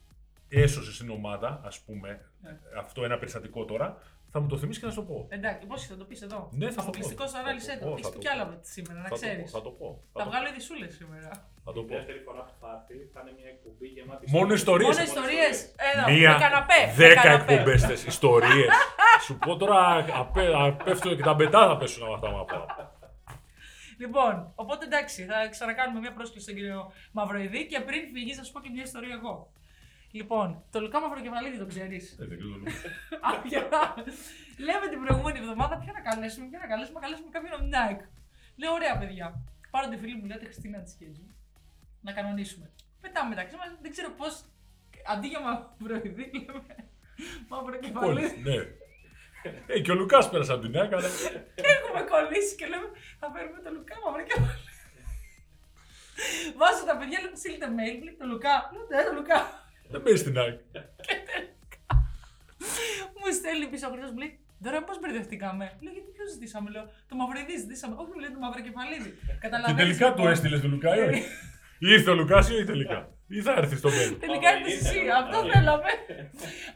έσωσες την ομάδα, ας πούμε, Ναι. αυτό ένα περιστατικό τώρα, θα μου το θυμίσεις και θα σου το πω. Εντάξει, πώς θα το πεις εδώ; Ναι, θα το πω. Αποκλειστικό Θα το ανάλυσε πω, το. θα Έχει το κι πω. άλλα σήμερα, να Θα το πω, ξέρεις. Θα το πω. Θα Θα το βγάλω ειδισούλε σήμερα. Θα το Η πω. δεύτερη φορά που θα έρθει θα είναι μια εκπομπή γεμάτη. Μόνο ιστορίες. Μόνο ιστορίες. Εδώ, Μία, με καναπέ. με δέκα καναπέ. εκπομπές ιστορίες. (laughs) Σου πω τώρα, απέ, απέφτω και τα μπετά θα πέσουν από αυτά μου από. Λοιπόν, οπότε εντάξει, θα ξανακάνουμε μια πρόσκληση στον κύριο Μαυροειδή και πριν φύγεις, θα σου πω και μια ιστορία εγώ. Λοιπόν, το Λουκά Μαυροκεφαλίδη το ξέρεις. Ε, δεν ξέρω. (laughs) Λέμε την προηγούμενη εβδομάδα ποιο να καλέσουμε, ποιο να καλέσουμε, να καλέσουμε κάποιον από την ΑΕΚ. Λέω, ωραία παιδιά. Πάρω τη φίλη μου, λέω τη Χριστίνα τη Κέντζου. Να κανονίσουμε. Πετάμε μεταξύ μας, δεν ξέρω πώς αντί για μαυροειδή, λέμε μαύρο Πολύ, κεφαλίδι. ναι. Ε, και ο Λουκάς πέρασε από την ΑΕΚ, αλλά Και έχουμε κολλήσει και λέμε θα φέρουμε τον Λουκά μαύρο κεφαλίδι. Βάζω τα παιδιά, λέω στείλτε mail, λέει το Λουκά. Λέω ναι, το Λουκά. δεν παίζει στην ΑΕΚ. Μου στέλνει πίσω ο Χρήστος, μου λέει Τώρα πώς μπερδευτήκαμε. Λέω γιατί ποιο ζητήσαμε, λέω. Το μαυριδί ζητήσαμε. Όχι, μου λέει το μαύρο κεφαλίδι. Και Καταλαβαίνεις. τελικά του λοιπόν. έστειλες του Λουκά, ή όχι. Ή Ήρθε ο Λουκά ή όχι τελικά; Ή θα έρθει στο μέλλον; Τελικά ήρθε εσύ. Αυτό θέλαμε.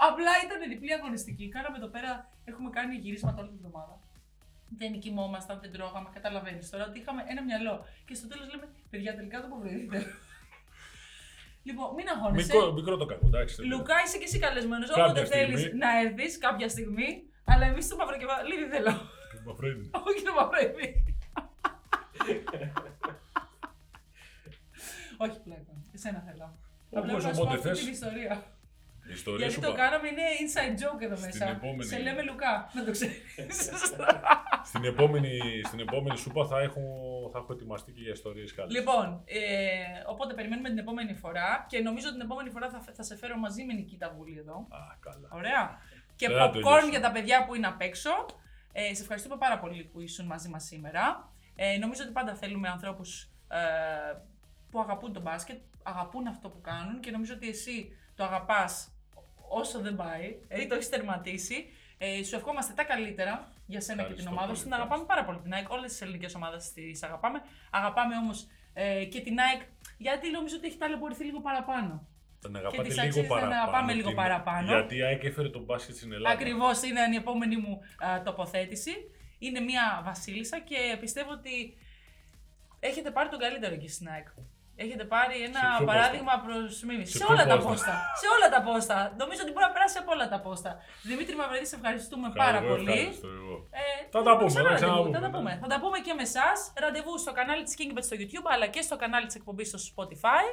Απλά ήταν διπλή αγωνιστική. Κάναμε εδώ πέρα, έχουμε κάνει γυρίσματα όλη την εβδομάδα. Δεν κοιμόμασταν, δεν τρώγαμε, καταλαβαίνεις τώρα ότι είχαμε ένα μυαλό. Και στο τέλος λέμε, παιδιά, τελικά το αποβρείτε. λοιπόν, μην αγχώνεσαι. Μικρό, μικρό το κακό, εντάξει. Λουκά, είσαι και εσύ καλεσμένος. Κάποια Όποτε θέλεις στιγμή. να έρθεις κάποια στιγμή. Αλλά εμείς το μαυροκεφαλίδι θέλω. Μαυρίδη. Όχι το μαυρίδι. (laughs) Όχι πλάκα. Εσένα θέλω. Απλά Όπως να σου πω όποτε αυτή θες. την ιστορία. Η ιστορία Γιατί σου το πά- κάναμε είναι inside joke εδώ Στην μέσα. επόμενη- Σε λέμε Λουκά. Να το ξέρεις. (laughs) Στην επόμενη, στην επόμενη σούπα θα έχω, θα έχω ετοιμαστεί και για ιστορίες καλές. λοιπόν, ε, οπότε περιμένουμε την επόμενη φορά και νομίζω την επόμενη φορά θα, θα σε φέρω μαζί με Νικήτα Βούλη εδώ. Α, καλά. Ωραία. Και Δεν θα popcorn τελειώσουμε. για τα παιδιά που είναι απ' έξω. Ε, σε ευχαριστούμε πάρα πολύ που ήσουν μαζί μας σήμερα. Ε, νομίζω ότι πάντα θέλουμε ανθρώπους ε, που αγαπούν το μπάσκετ, αγαπούν αυτό που κάνουν και νομίζω ότι εσύ το αγαπάς όσο δεν πάει, δηλαδή το έχεις τερματίσει. Ε, σου ευχόμαστε τα καλύτερα για σένα και την Ευχαριστώ ομάδα πολύ, σου. Την αγαπάμε πάρα πολύ την ΑΕΚ. Όλες τις ελληνικές ομάδες τις αγαπάμε. Αγαπάμε όμως ε, και την ΑΕΚ γιατί νομίζω ότι έχει ταλαιπωρηθεί λίγο παραπάνω. Τον αγαπάτε τις λίγο αξίες να παραπάνω. αγαπάμε λίγο την- παραπάνω. Γιατί η ΑΕΚ έφερε τον μπάσκετ στην Ελλάδα. Ακριβώς είναι η επόμενη μου α, τοποθέτηση. Είναι μια βασίλισσα και πιστεύω ότι έχετε πάρει τον καλύτερο εκεί στην ΑΕΚ. Έχετε πάρει ένα Σε ποιο παράδειγμα προς μίμηση. Σε Σε, ποιο όλα τα πόστα; πόστα. σε όλα τα πόστα. Νομίζω ότι μπορεί να περάσει από όλα τα πόστα. Δημήτρη Μαυρίδης, σε ευχαριστούμε πάρα Εγώ πολύ. ευχαριστώ εγώ. Ε, Θα τα πούμε, ξανά θα ραντεβού, ξαναπούμε, Θα τα ναι. πούμε. Θα τα πούμε και με εσάς. Ραντεβού στο κανάλι της Kingbet στο YouTube αλλά και στο κανάλι της εκπομπής στο Spotify.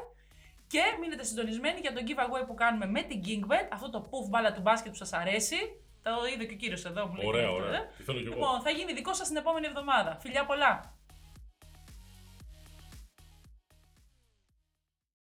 Και μείνετε συντονισμένοι για τον giveaway που κάνουμε με την Kingbet. Αυτό το puff μπάλα του μπάσκετ που σας αρέσει. Το είδε και ο κύριος εδώ μου λέει. Ωραία, αυτό, ωραία. ε. Τι θέλω κι εγώ. Λοιπόν, θα γίνει δικό σας την επόμενη εβδομάδα. Φιλιά πολλά.